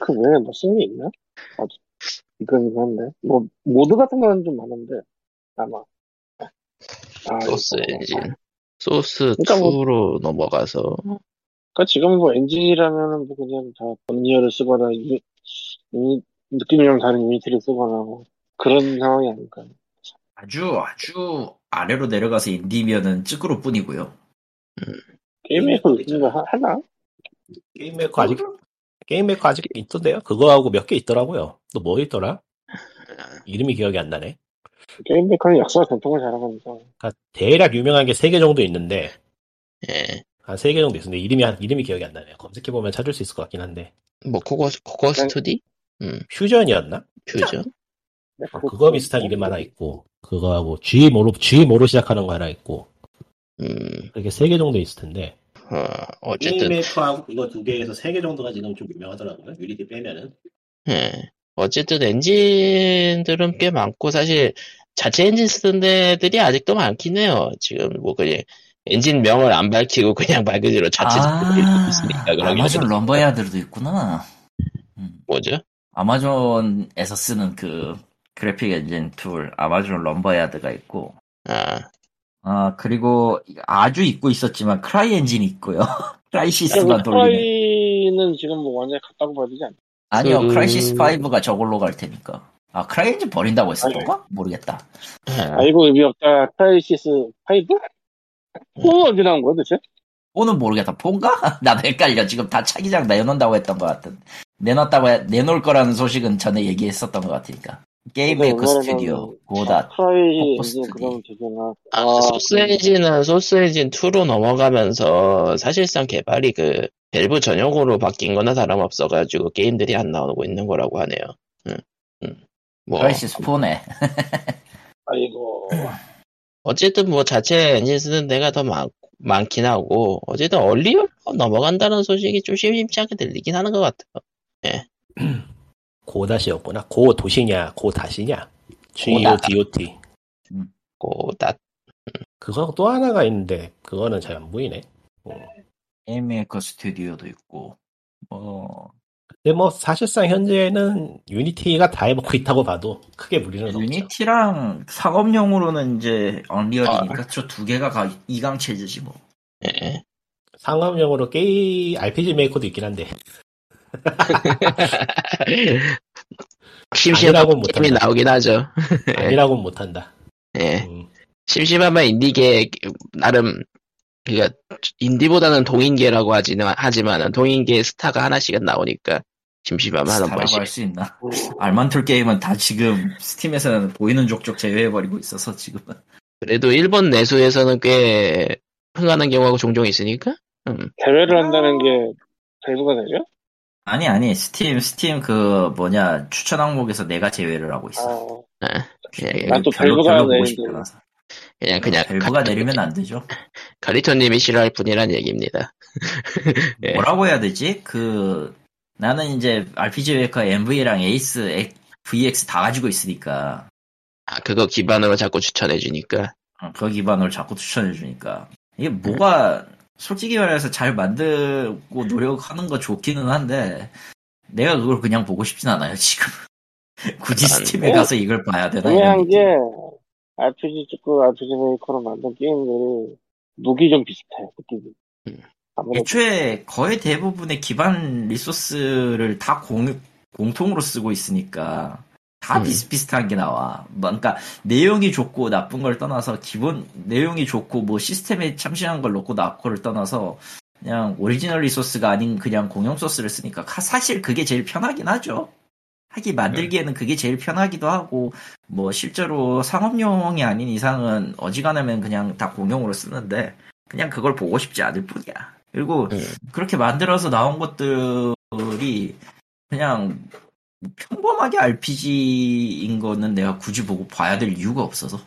그 외에 뭐쓴게 있나? 아, 이건 한데. 뭐, 모드 같은 거는 좀 많은데, 아마. 아, 소스 이거. 엔진. 소스 그러니까 뭐- 2로 넘어가서 그러니까 지금 뭐 엔진이라면은 뭐 그냥 다 언리얼을 쓰거나, 이, 이 느낌이랑 다른 유니티를 쓰거나 뭐, 그런 상황이 아닐까. 아주 아주 아래로 내려가서 인디면은 찌그로 뿐이고요. 게임에서 요즘 거 하- 하나? 게임 메이커 아직 게임 메이커 아직 있던데요? 그거하고 몇 개 있더라고요. 또 뭐 있더라? 이름이 기억이 안 나네. 게임 메이커는 역사와 전통을 잘하면서. 그러니까 대략 유명한 게 세 개 정도 있는데 예. 한 세 개 정도 있는데 이름이 한- 이름이 기억이 안 나네요. 검색해 보면 찾을 수 있을 것 같긴 한데 뭐 코거 코거 스투디? 음, 퓨전이었나? 퓨전. 네, 어, 그거 비슷한 이름 하나 있고 그거하고 G 뭐로 G 뭐로 시작하는 거 하나 있고 음, 이렇게 세 개 정도 있을 텐데 어, 어쨌든 메이커하고 이거 두 개에서 세 개 정도가 지금 좀 유명하더라고요. 유니티 빼면은 예. 어쨌든 엔진들은 꽤 많고 사실 자체 엔진 쓰는 데들이 아직도 많긴 해요. 지금 뭐 그냥 엔진 명을 안 밝히고 그냥 말 그대로 자체 쓰고 있으니까 그런 아, 아마존 럼버야드도 있구나. 음, 뭐죠? 아마존에서 쓰는 그 그래픽 엔진 툴 아마존 럼버야드가 있고 아, 아 그리고 아주 잊고 있었지만 크라이 엔진이 있고요. 크라이시스만 돌리는 크라이는 지금 뭐 완전히 갔다고 봐야 되지 않나? 아니요 그- 크라이시스 5가 저걸로 갈 테니까 아 크라이 엔진 버린다고 했었던가? 모르겠다. 아, 아이고 의미 없다. 크라이시스 5? 또 언제 나온 거야 도대체? 오는 모르겠다. 폰가? 나도 헷갈려. 지금 다 차기작 내놓는다고 했던 것 같은. 내놨다고, 해- 내놓을 거라는 소식은 전에 얘기했었던 것 같으니까. 게임 메이커 우리나라는 스튜디오, 고다. 아, 소스 엔진은 소스 엔진 2로 넘어가면서 사실상 개발이 그 밸브 전용으로 바뀐 거나 다름없어가지고 게임들이 안 나오고 있는 거라고 하네요. 음, 음. 뭐 크라이시스 4네. 아이고. 어쨌든 뭐 자체 엔진 쓰는 데가 더 많, 많긴 하고 어쨌든 언리얼로 넘어간다는 소식이 좀 심심찮게 들리긴 하는 것 같아요. 고닷이었구나. 고돗이냐, 고닷이냐. G O 고다. D O T. 고다 그거 또 하나가 있는데 그거는 잘 안 보이네. 어. 메이커 스튜디오도 있고, 뭐, 근데 뭐 사실상 현재는 유니티가 다 해먹고 있다고 봐도 크게 무리는 없죠. 유니티랑 상업용으로는 이제 언리얼이니까 저두 개가 가, 이강 체제지 뭐. 예. 상업용으로 게임 RPG 메이커도 있긴 한데 게임이 못한다. 나오긴 하죠. 아니라고는 못한다. 예. 음. 심심하면 인디계 나름 그니까 인디보다는 동인계라고 하지는 하지만은 동인계 스타가 하나씩은 나오니까 심심하면 한 스타라고 번씩 할수 있나? 알만툴 게임은 다 지금 스팀에서는 보이는 족족 제외해버리고 있어서 지금은. 그래도 일본 내수에서는 꽤 흥하는 경우가 종종 있으니까 음. 대회를 한다는 게 밸브가 되죠? 아니 아니 스팀 스팀 그 뭐냐 추천 항목에서 내가 제외를 하고 있어. 아, 그냥 난또 별로 별로 보고 않아서. 그냥 그냥 밸브가 가- 내리면 안 되죠. 가리토님이 싫어할 뿐이란 얘기입니다. 예. 뭐라고 해야 되지? 그 나는 이제 RPG 메이커 MV랑 에이스 VX 다 가지고 있으니까 아 그거 기반으로 자꾸 추천해 주니까 어, 그 기반으로 자꾸 추천해 주니까 이게 뭐가 솔직히 말해서 잘 만들고 노력하는 거 좋기는 한데 내가 그걸 그냥 보고 싶진 않아요 지금 굳이 약간 Steam에 뭐, 가서 이걸 봐야 되나 이런 중요한 느낌. 게 RPG 찍고 RPG Maker로 만든 게임들이 무기 좀 비슷해 느낌이. 음. 아무래도 애초에 거의 대부분의 기반 resource를 다 공, 공통으로 쓰고 있으니까 다 음. 비슷비슷한 게 나와. 뭐, 그러니까 내용이 좋고 나쁜 걸 떠나서 기본 내용이 좋고 뭐 시스템에 참신한 걸 넣고 안 넣고를 떠나서 그냥 오리지널 resource가 아닌 그냥 공용 소스를 쓰니까 가- 사실 그게 제일 편하긴 하죠. 하기 만들기에는 그게 제일 편하기도 하고 뭐 실제로 상업용이 아닌 이상은 어지간하면 그냥 다 공용으로 쓰는데 그냥 그걸 보고 싶지 않을 뿐이야. 그리고 음. 그렇게 만들어서 나온 것들이 그냥 평범하게 RPG인 거는 내가 굳이 보고 봐야 될 이유가 없어서.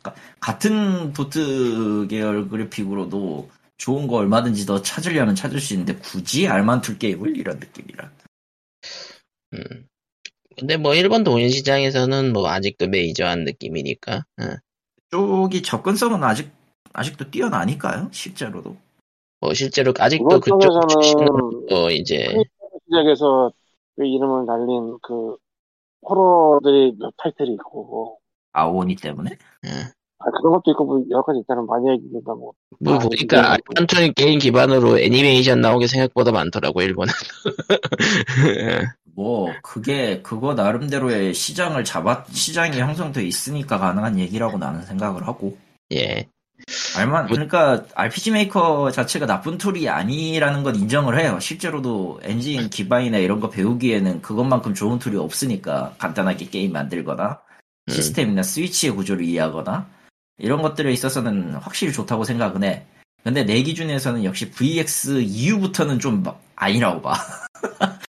그러니까 같은 도트 계열 그래픽으로도 좋은 거 얼마든지 더 찾으려면 찾을 수 있는데 굳이 알만툴 게임을 이런 느낌이라. 음. 근데 뭐 일본 동인 시장에서는 뭐 아직도 메이저한 느낌이니까. 응. 쪽이 접근성은 아직 아직도 뛰어나니까요, 실제로도. 뭐 실제로 아직도 그쪽 출신으로 뭐 이제 시작에서 그 이름을 날린 그 호러들이 몇 타이틀이 있고 아오니 때문에. 응. 아, 그런 것도 있고 뭐 여러 가지 있다는 많이 얘기니까 뭐뭐 아, 보니까 이게- 알만툴 게임 기반으로 애니메이션 나온 게 생각보다 많더라고 일본은. 뭐 그게 그거 나름대로의 시장을 잡아 시장이 형성돼 있으니까 가능한 얘기라고 나는 생각을 하고. 예. 알만 뭐- 그러니까 RPG Maker 자체가 나쁜 tool이 아니라는 건 인정을 해요. 실제로도 엔진 기반이나 이런 거 배우기에는 그것만큼 좋은 tool이 없으니까 간단하게 게임 만들거나 음. 시스템이나 스위치의 구조를 이해하거나 이런 것들에 있어서는 확실히 좋다고 생각은 해. 근데 내 기준에서는 역시 VX 이후부터는 좀막 아니라고 봐.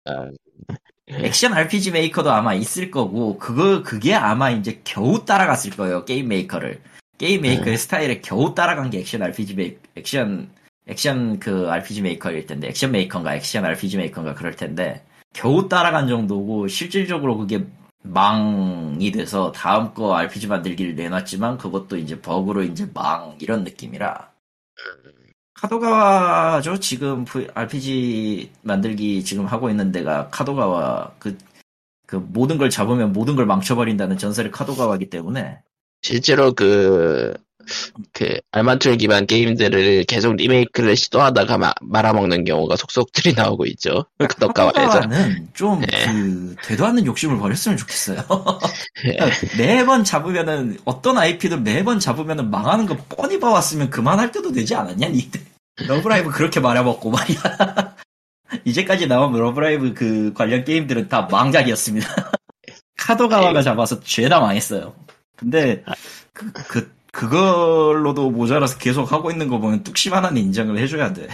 아, 액션 RPG Maker도 아마 있을 거고 그거 그게 아마 이제 겨우 따라갔을 거예요 게임 Maker를. 게임 Maker의 스타일에 겨우 따라간 게 액션 RPG 메이 액션 액션 그 RPG Maker일 텐데 액션 Maker인가 액션 RPG Maker인가 그럴 텐데 겨우 따라간 정도고 실질적으로 그게 망이 돼서 다음 거 RPG 만들기를 내놨지만 그것도 이제 버그로 이제 망 이런 느낌이라 카도가와죠 지금 RPG 만들기 지금 하고 있는 데가 카도가와 그, 그 모든 걸 잡으면 모든 걸 망쳐버린다는 전설의 카도가와기 때문에 실제로 그, 그, 알만툴 기반 게임들을 계속 리메이크를 시도하다가 마- 말아먹는 경우가 속속들이 나오고 있죠. 카도가와에서. 카도가와는 좀 네. 그 되도 않는 욕심을 버렸으면 좋겠어요. 예. 매번 잡으면은 어떤 IP도 매번 잡으면은 망하는 거 뻔히 봐왔으면 그만할 때도 되지 않았냐 니들 Love Live 그렇게 말아먹고 말이야 이제까지 나온 Love Live 그 관련 게임들은 다 망작이었습니다 카도가와가 잡아서 죄다 망했어요 근데 그, 그 그걸로도 모자라서 계속 하고 있는 거 보면 뚝심 하나는 인정을 해줘야 돼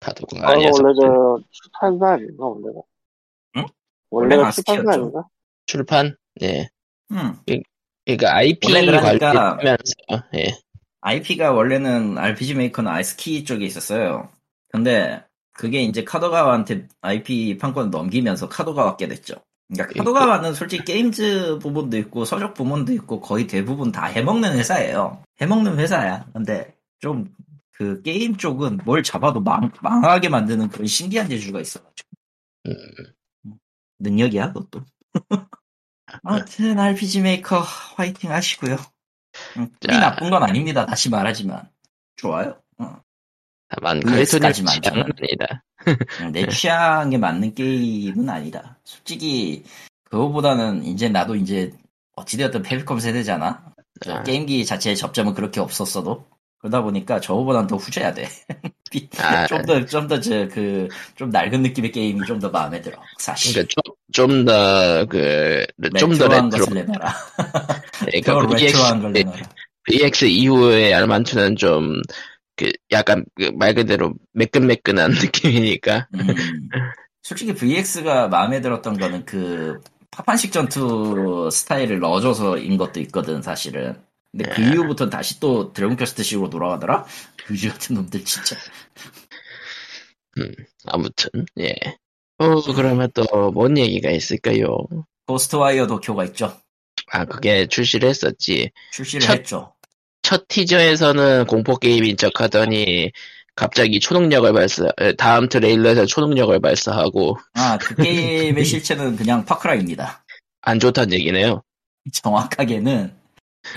카도가 아, 아니어서. 원래 저 출판사 아닌가 원래가 응? 원래가 원래는 출판사. 아닌가? 출판? 예. 음. 그러니까 IP 원래 그러니까- 관리하면서, 예. IP가 원래는 RPG 메이커는 아이스키 쪽에 있었어요. 근데 그게 이제 카도가와한테 IP 판권을 넘기면서 카도가와 게 됐죠. 그러니까 카도가와는 솔직히 게임즈 부분도 있고 서적 부문도 있고 거의 대부분 다 해먹는 회사예요. 해먹는 회사야. 근데 좀 그 게임 쪽은 뭘 잡아도 망, 망하게 만드는 그런 신기한 재주가 있어가지고. 음. 능력이야, 그것도. 아무튼 RPG Maker 화이팅 하시고요. 음, 이 자. 나쁜 건 아닙니다. 다시 말하지만 좋아요. 어. 다만, 카리토님 취향은. 아니다. 음, 내 취향에 맞는 게임은 아니다. 솔직히 그거보다는 이제 나도 이제 어찌되었든 패미컴 세대잖아. 저 아. 게임기 자체의 접점은 그렇게 없었어도 그러다 보니까 저거보단 더 후져야 돼. 아. 좀더 좀더저그좀 낡은 느낌의 게임이 좀 더 마음에 들어. 사실. 그러니까 좀, 좀 더, 그, 좀더 레트로한 레트로. 것을 내놔라. 그러니까 레트로한 걸 내놔라. VX 이후의 알만투는 좀, 그, 약간, 그 말 그대로 매끈매끈한 느낌이니까. 음. 솔직히 VX가 마음에 들었던 거는 그 파판식 전투 스타일을 넣어줘서인 것도 있거든 사실은. 근데 그 네. 이후부터는 다시 또 Dragon Quest식으로 돌아가더라? 거지 같은 놈들 진짜. 아무튼, 예. 어, 그러면 또, 뭔 얘기가 있을까요? 고스트 와이어 도쿄가 있죠. 아, 그게 출시를 했었지. 출시를 첫- 했죠. 첫 티저에서는 공포 게임인 척 하더니, 갑자기 초능력을 발사, 에, 다음 트레일러에서 초능력을 발사하고, 아, 그 게임의 실체는 그냥 파크라입니다. 안 좋다는 얘기네요. 정확하게는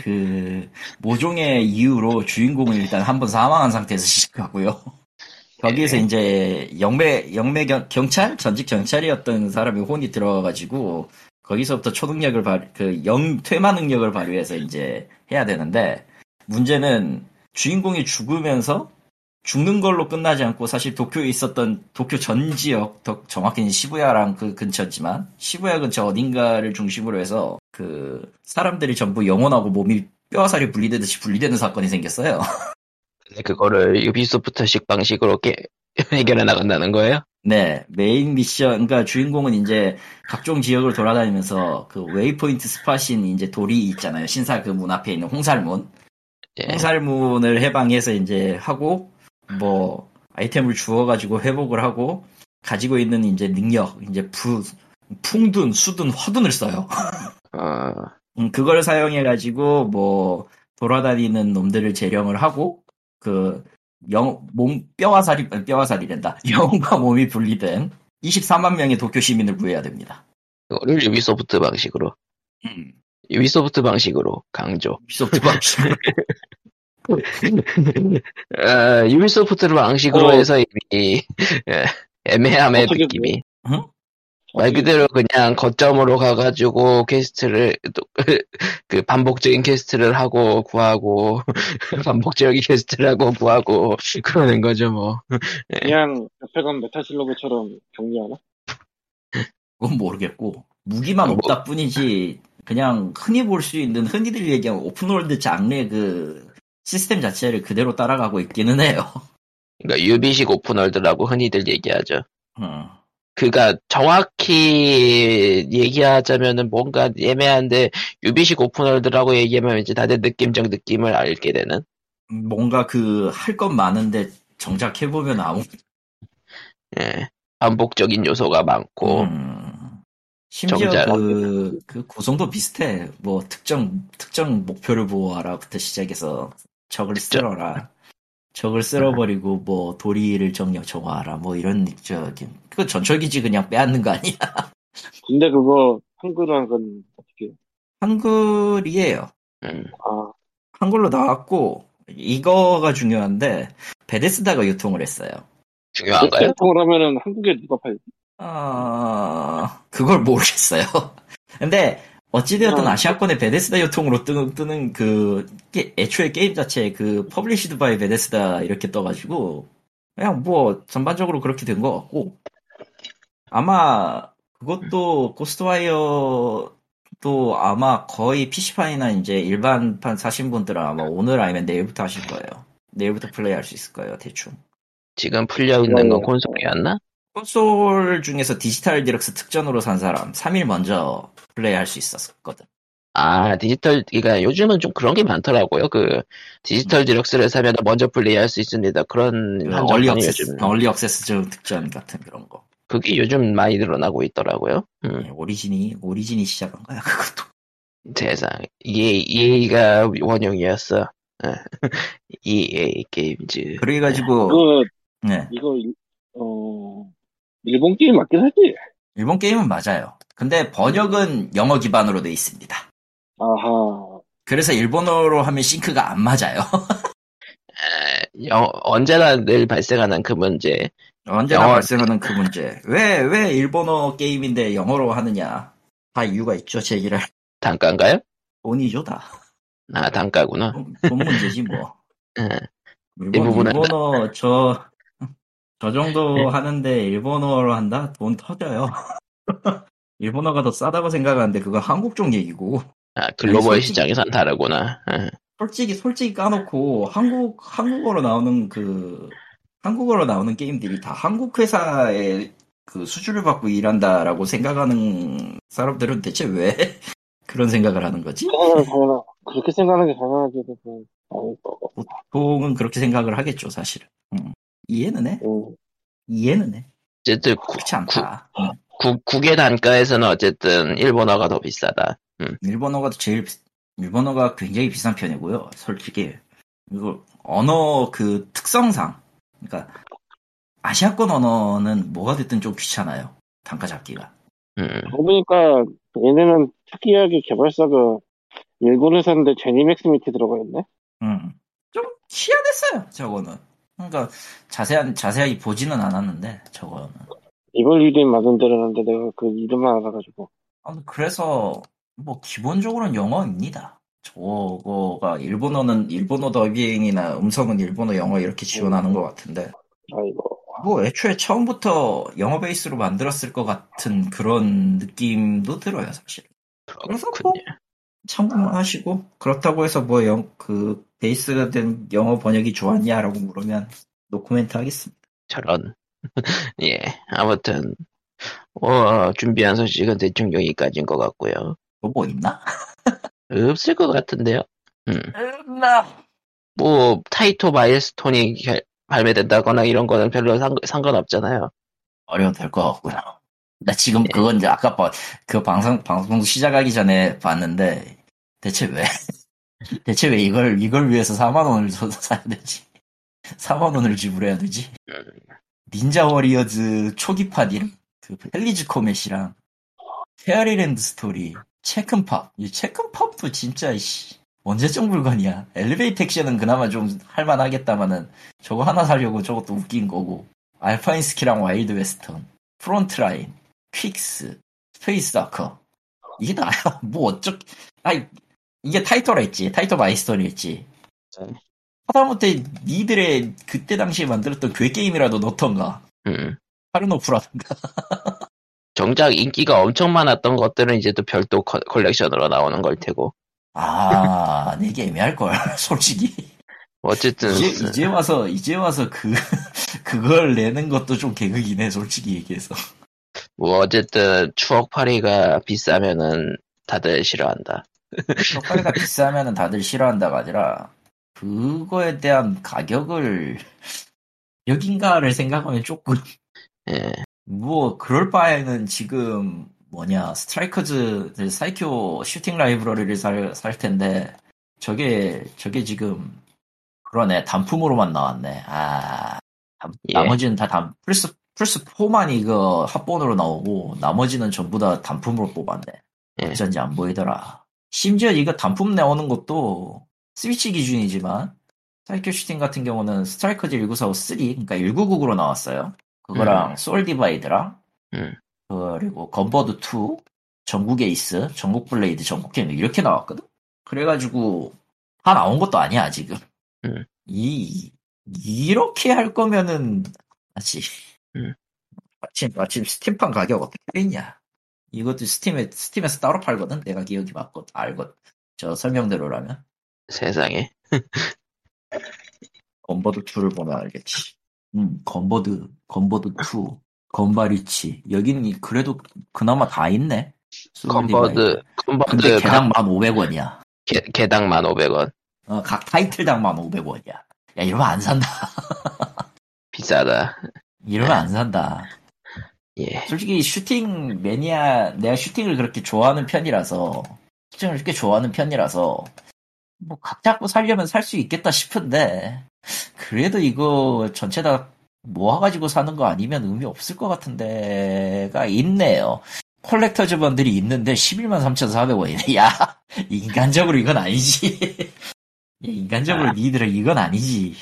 그 모종의 이유로 주인공은 일단 한 번 사망한 상태에서 시작하고요. 거기에서 예. 이제 영매 영매 경, 경찰 전직 경찰이었던 사람이 혼이 들어가지고 거기서부터 초능력을 발, 그 영 퇴마 능력을 발휘해서 이제 해야 되는데 문제는 주인공이 죽으면서 죽는 걸로 끝나지 않고 사실 도쿄에 있었던 도쿄 전 지역, 더 정확히는 시부야랑 그 근처지만 시부야 근처 어딘가를 중심으로 해서 그 사람들이 전부 영혼하고 몸이 뼈와 살이 분리되듯이 분리되는 사건이 생겼어요. 근데 그거를 Ubisoft식 방식으로 깨, 해결해 나간다는 거예요? 네, 메인 미션, 그러니까 주인공은 이제 각종 지역을 돌아다니면서 그 waypoint spot인 이제 돌이 있잖아요. 신사 그 문 앞에 있는 홍살문. 예. 홍살문을 해방해서 이제 하고 뭐 아이템을 주워가지고 회복을 하고 가지고 있는 이제 능력, 이제 부, 풍둔, 수둔, 화둔을 써요. 어, 음, 그걸 사용해가지고 뭐 돌아다니는 놈들을 제령을 하고 그 영, 몸, 뼈와 살이, 뼈와 살이 된다. 영과 몸이 분리된 24만 명의 도쿄 시민을 구해야 됩니다. 그거를 유비소프트 방식으로. 음, 유비소프트 방식으로 강조. soft 방식. 어, 유비소프트 방식으로 어. 해서 이미 예, 애매함의 어떻게 느낌이. 응? 말 그대로 그냥 거점으로 가가지고 quest를 또, 그 반복적인 quest를 하고 구하고 반복적인 quest를 하고 구하고 그러는 거죠 뭐. 그냥 옆에 간 메타실로그처럼 격리하나? 그건 모르겠고 무기만 뭐- 없다 뿐이지 그냥 흔히 볼 수 있는 흔히들 얘기하는 open world 장르의 그 시스템 자체를 그대로 따라가고 있기는 해요. 그러니까 유비식 open world라고 흔히들 얘기하죠. 음. 그가 정확히 얘기하자면은 뭔가 애매한데 유비식 오픈월드라고 얘기하면 이제 다들 느낌적 느낌을 알게 되는. 뭔가 그할건 많은데 정작 해보면 아무 예. 반복적인 요소가 많고 음. 심지어 정작- 그, 그 구성도 비슷해. 뭐 특정 특정 목표를 보호하라부터 시작해서 적을 특정- 쓸어라. 적을 쓸어버리고 뭐 도리를 정력 정화하라. 뭐 이런 저기 그 전철기지 그냥 빼앗는 거 아니야? 근데 그거 한글로 한건 어떻게? 한글이에요. 음. 아, 한글로 나왔고 이거가 중요한데 Bethesda가 유통을 했어요. 중요한가요? 개통을 하면은 한국에 누가 팔지? 아 그걸 모르겠어요. 근데 어찌되었든 어. 아시아권의 Bethesda 유통으로 뜨는, 뜨는 그 게- 애초에 게임 자체에 그 Published by Bethesda 이렇게 떠가지고 그냥 뭐 전반적으로 그렇게 된 것 같고 아마 그것도 Ghostwire도 아마 거의 PC판이나 이제 일반판 사신 분들은 아마 오늘 아니면 내일부터 하실 거예요. 내일부터 플레이할 수 있을 거예요, 대충. 지금 풀려 있는 건 네. 콘솔이었나? 콘솔 중에서 디지털 디럭스 특전으로 산 사람 3일 먼저 플레이할 수 있었거든. 아, 디지털, 그러니까 요즘은 좀 그런 게 많더라고요. 그, 디지털 deluxe를 사면 먼저 플레이할 수 있습니다. 그런 그 early access, 요즘, early 억세스 특전 같은 그런 거. 그게 요즘 많이 늘어나고 있더라고요. 음, 예, 오리진이 오리진이 시작한 거야 그것도. 세상. 이게 EA가 원형이었어. 어. EA 게임즈. 그래 가지고 그거 네, 이거 일- 어 일본 게임 맞긴 하지. 일본 게임은 맞아요. 근데 번역은 영어 기반으로 돼 있습니다. 아하. 그래서 일본어로 하면 싱크가 안 맞아요. 에, 영- 언제나 늘 발생하는 그 문제. 언제나 영어- 발생하는 그 문제. 왜, 왜 일본어 게임인데 영어로 하느냐. 다 이유가 있죠, 제기를. 단가인가요? 돈이죠, 다. 아, 단가구나. 돈, 돈 문제지, 뭐. 예. 일본, 부분은 일본어, 저, 저 정도 하는데 일본어로 한다? 돈 터져요. 일본어가 더 싸다고 생각하는데 그거 한국 쪽 얘기고. 아, 글로벌 솔직히- 시장에선 다르구나. 예. 솔직히, 솔직히 까놓고 한국, 한국어로 나오는 그, 한국어로 나오는 게임들이 다 한국 회사의 그 수주를 받고 일한다라고 생각하는 사람들은 대체 왜 그런 생각을 하는 거지? 당연하, 당연하. 그렇게 생각하는 게 당연하지. 어, 보통은 그렇게 생각을 하겠죠, 사실은. 음. 이해는 해? 음. 이해는 해. 어쨌든, 구, 그렇지 않다. 음. 국, 국의 단가에서는 어쨌든 일본어가 더 비싸다. 일본어가 제일 비- 일본어가 굉장히 비싼 편이고요. 솔직히 이거 언어 그 특성상 그러니까 아시아권 언어는 뭐가 됐든 좀 귀찮아요. 단가 잡기가. 음. 보니까 얘네는 특이하게 개발사가 일본 회사인데 제니맥스 밑에 들어가 있네. 음. 좀 희한했어요. 저거는. 그러니까 자세한 자세하게 보지는 않았는데 저거는. 이걸 이름 만든다는데 내가 그 이름만 알아가지고. 아, 그래서 뭐 기본적으로는 영어입니다. 저거가 일본어는 일본어 더빙이나 음성은 일본어 영어 이렇게 지원하는 것 같은데 아이고. 뭐 애초에 처음부터 영어 베이스로 만들었을 것 같은 그런 느낌도 들어요 사실. 그래서 뭐. 참고만 하시고 그렇다고 해서 뭐 영 그 베이스가 된 영어 번역이 좋았냐라고 물으면 노코멘트 하겠습니다. 저런. 예, 아무튼, 어, 준비한 소식은 대충 여기까지인 것 같고요. 뭐, 뭐 있나? 없을 것 같은데요. 음. 없나? 뭐, 타이토 마일스톤이 결- 발매된다거나 이런 거는 별로 상, 상관없잖아요. 어려도 될것 같고요. 나 지금 그건 이제 아까 봐, 그 방송, 방송 시작하기 전에 봤는데, 대체 왜, 대체 왜 이걸, 이걸 위해서 4만원을 줘서 사야 되지? 4만원을 지불해야 되지? Ninja Warriors 초기판이랑, 그 펠리즈 코멧이랑, 페어리랜드 스토리, 체큰팝. 이 체큰팝도 진짜, 씨, 언제적 물건이야. Elevator Action은 그나마 좀 할만하겠다마는, 저거 하나 사려고 저것도 웃긴 거고. Alpine Ski랑 Wild Western, Front Line, Qix, 스페이스 다커. 이게 나야. 뭐 어쩌, 아이, 이게 타이틀했지. 타이틀 마이스톤이었지. 네. 하다못해 니들의 그때 당시에 만들었던 괴 게임이라도 넣던가. 음. 하르노프라든가. 정작 인기가 엄청 많았던 것들은 이제 또 별도 컬- 컬렉션으로 나오는 걸 테고. 아, 내게 애매할걸, 솔직히. 어쨌든, 이제, 이제 와서, 이제 와서 그, 그걸 내는 것도 좀 개극이네, 솔직히 얘기해서. 뭐, 어쨌든, 추억팔이가 비싸면은 다들 싫어한다. 추억팔이가 비싸면은 다들 싫어한다가 아니라 그거에 대한 가격을 여긴가를 생각하면 조금 예. 뭐 그럴 바에는 지금 뭐냐 Strikers 사이쿄 슈팅 Library를 살, 살 텐데 저게 저게 지금 그러네 단품으로만 나왔네 아 단- 예. 나머지는 다 단, 플스 플스 4만 이거 합본으로 나오고 나머지는 전부 다 단품으로 뽑았네 예. 어쩐지 안 보이더라. 심지어 이거 단품 나오는 것도 스위치 기준이지만 사이쿄 슈팅 같은 경우는 Strikers 1945 3 그러니까 1999으로 나왔어요. 그거랑 Soul Divide랑 음. 그리고 Gunbird 2 전국 에이스, 전국 블레이드, 전국 게임 이렇게 나왔거든. 그래가지고 다 나온 것도 아니야 지금. 음. 이 이렇게 할 거면은 마치 음. 마침 마침 스팀판 가격 어떻게 되냐? 이것도 스팀에 스팀에서 따로 팔거든. 내가 기억이 맞고 알거 저 설명대로라면 세상에. 건버드 2를 보면 알겠지. 음 건버드 건버드 2 건바리치 여기는 이- 그래도 그나마 다 있네. Gunbird, 근데 Gunbird 개당 1,500원이야. 개, 개당 1,500원. 어, 각 타이틀당 1,500원이야. 야 이러면 안 산다. 비싸다. 이러면 안 산다. 예. 솔직히 슈팅 매니아 내가 슈팅을 그렇게 좋아하는 편이라서 슈팅을 그렇게 좋아하는 편이라서 뭐 각 잡고 살려면 살 수 있겠다 싶은데 그래도 이거 전체 다 모아가지고 사는 거 아니면 의미 없을 것 같은데가 있네요. Collector's Bundle이 있는데 11만 3,400원이네. 야 인간적으로 이건 아니지. 야, 인간적으로 아. 니들은 이건 아니지.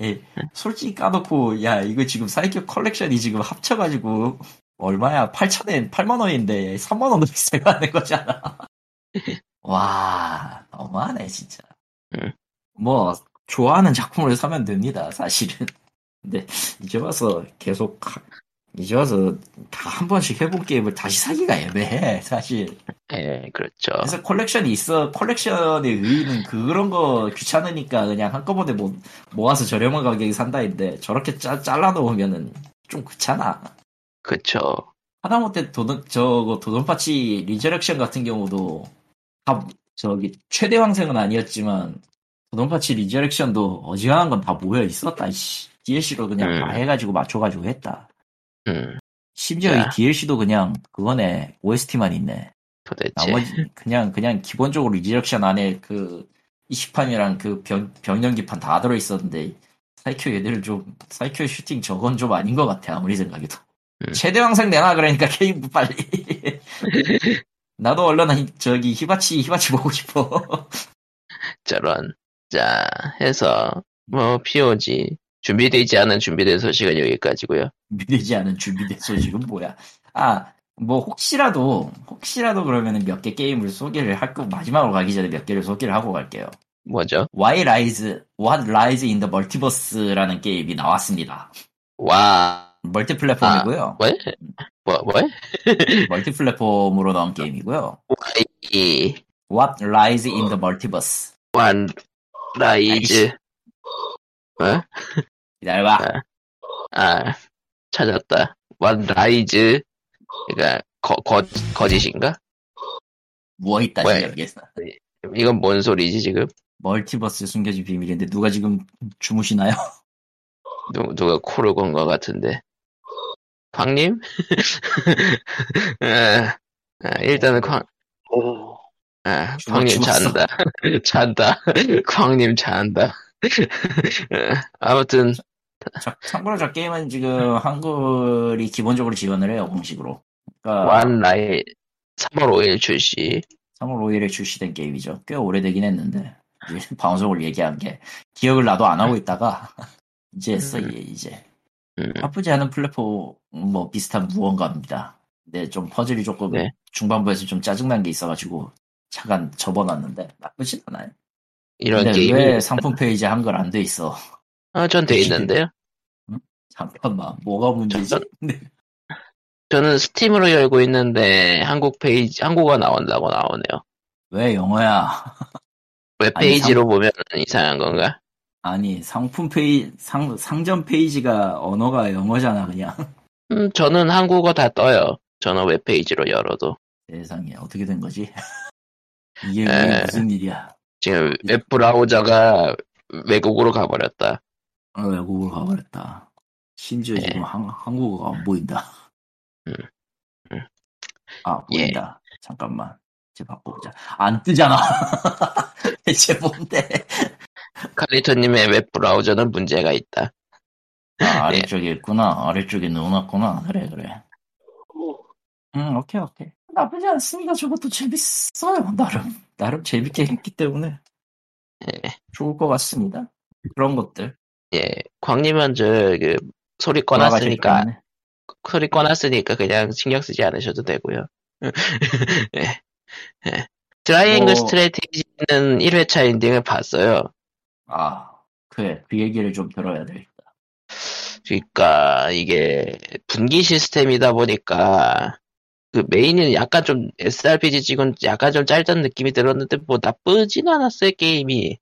예, 솔직히 까놓고 야 이거 지금 사이쿄 컬렉션이 지금 합쳐가지고 얼마야? 8천엔 8만 원인데 3만 원도 비싸게 하는 거잖아. 와 너무하네 진짜. 음. 뭐 좋아하는 작품을 사면 됩니다 사실은. 근데 이제 와서 계속 하- 이제 와서 다 한 번씩 해본 게임을 다시 사기가 애매해 사실 예, 그렇죠. 그래서 컬렉션이 있어 컬렉션의 의의는 그런 거 귀찮으니까 그냥 한꺼번에 모, 모아서 저렴한 가격에 산다인데 저렇게 짜, 잘라놓으면은 좀 그렇잖아 그쵸. 하다못해 도돈 저거 도돈파치 리저렉션 같은 경우도 다 저기 최대왕생은 아니었지만 도돈파치 리저렉션도 어지간한 건 다 모여 있었다 씨 DLC로 그냥 음. 다 해가지고 맞춰가지고 했다 음, 심지어 자. 이 DLC도 그냥 그거네 OST만 있네 도대체. 나머지 그냥 그냥 기본적으로 리저렉션 안에 그 이식판이랑 그 병, 병연기판 다 들어 있었는데 사이쿄 얘들 좀 사이쿄 슈팅 저건 좀 아닌 것 같아 아무리 생각해도 음. 최대왕생 내놔 그러니까 게임 빨리 나도 얼른 히- 저기 히바치 히바치 보고 싶어 저런. 자, 해서, 뭐, POG. 준비되지 않은 준비된 소식은 여기까지고요 준비되지 않은 준비된 소식은 뭐야 아 뭐 혹시라도 혹시라도 그러면은 몇 개 게임을 소개를 할거 마지막으로 가기 전에 몇 개를 소개를 하고 갈게요. 뭐죠? Why Lies What Lies in the Multiverse라는 게임이 나왔습니다. 와, 멀티 플랫폼이고요. 왜? 뭐, 뭐? 멀티 플랫폼으로 나온 게임이고요. 이, What Lies in the Multiverse. What, Lies. 어? 기다려봐. 아, 찾았다. What, Lies. 그니까, 거, 거, 거짓인가? 뭐 있다 왜? 모르겠어. 이건 뭔 소리지, 지금? 멀티버스 숨겨진 비밀인데 누가 지금 주무시나요? 누, 누가 코를 건 것 같은데. 광님? 아, 아, 일단은 광, 어, 아, 광님 써. 잔다. 잔다. 광님 잔다. 아, 아무튼, 자, 참고로 저 게임은 지금 한글이 기본적으로 지원을 해요 공식으로. 그러니까 완 라이 3월 5일 출시. 3월 5일에 출시된 게임이죠. 꽤 오래되긴 했는데 방송을 얘기한 게 기억을 나도 안 하고 있다가 이제 했어 음. 이제 음, 나쁘지 않은 플랫폼 뭐 비슷한 무언가입니다. 근데 좀 퍼즐이 조금 네. 중반부에서 좀 짜증난 게 있어가지고 잠깐 접어놨는데 나쁘진 않아요. 이런 근데. 왜 상품 페이지에 한글 안 돼 있어? 아, 전 돼 있는데요. 잠깐만 뭐가 문제지? 전- 네. 저는 Steam으로 열고 있는데 한국 페이지, 한국어 나온다고 나오네요. 왜 영어야? 웹 페이지로 보면 이상한 건가? 아니 상품 페이지 상 상점 페이지가 언어가 영어잖아 그냥. 음, 저는 한국어 다 떠요. 저는 웹 페이지로 열어도. 세상에 어떻게 된 거지? 이게, 에. 이게 무슨 일이야? 지금 웹 브라우저가 외국으로 가버렸다. 어, 외국으로 가버렸다. 심지어 예. 지금 한, 한국어가 안 보인다. 음. 음. 아 예. 보인다. 잠깐만. 이제 바꿔보자. 안 뜨잖아. 대체 뭔데? 칼리토님의 웹 브라우저는 문제가 있다. 아, 아래쪽에 있구나. 아래쪽에 넣어놨구나. 그래 그래. 음 오케이 오케이. 나쁘지 않습니다. 저것도 재밌어요. 나름 나름 재밌게 했기 때문에 예, 좋을 것 같습니다. 그런 것들. 예. 광님은 저, 그, 소리 꺼놨으니까. 소리 꺼놨으니까 그냥 신경 쓰지 않으셔도 되고요. 예. 예. 트라이앵글 뭐- 스트레티지는 1회차 엔딩을 봤어요. 아 그래 그 얘기를 좀 들어야 되겠다. 그러니까 이게 분기 시스템이다 보니까 그 메인은 약간 좀 SRPG 찍은 약간 좀 짧다는 느낌이 들었는데 뭐 나쁘진 않았어요 게임이.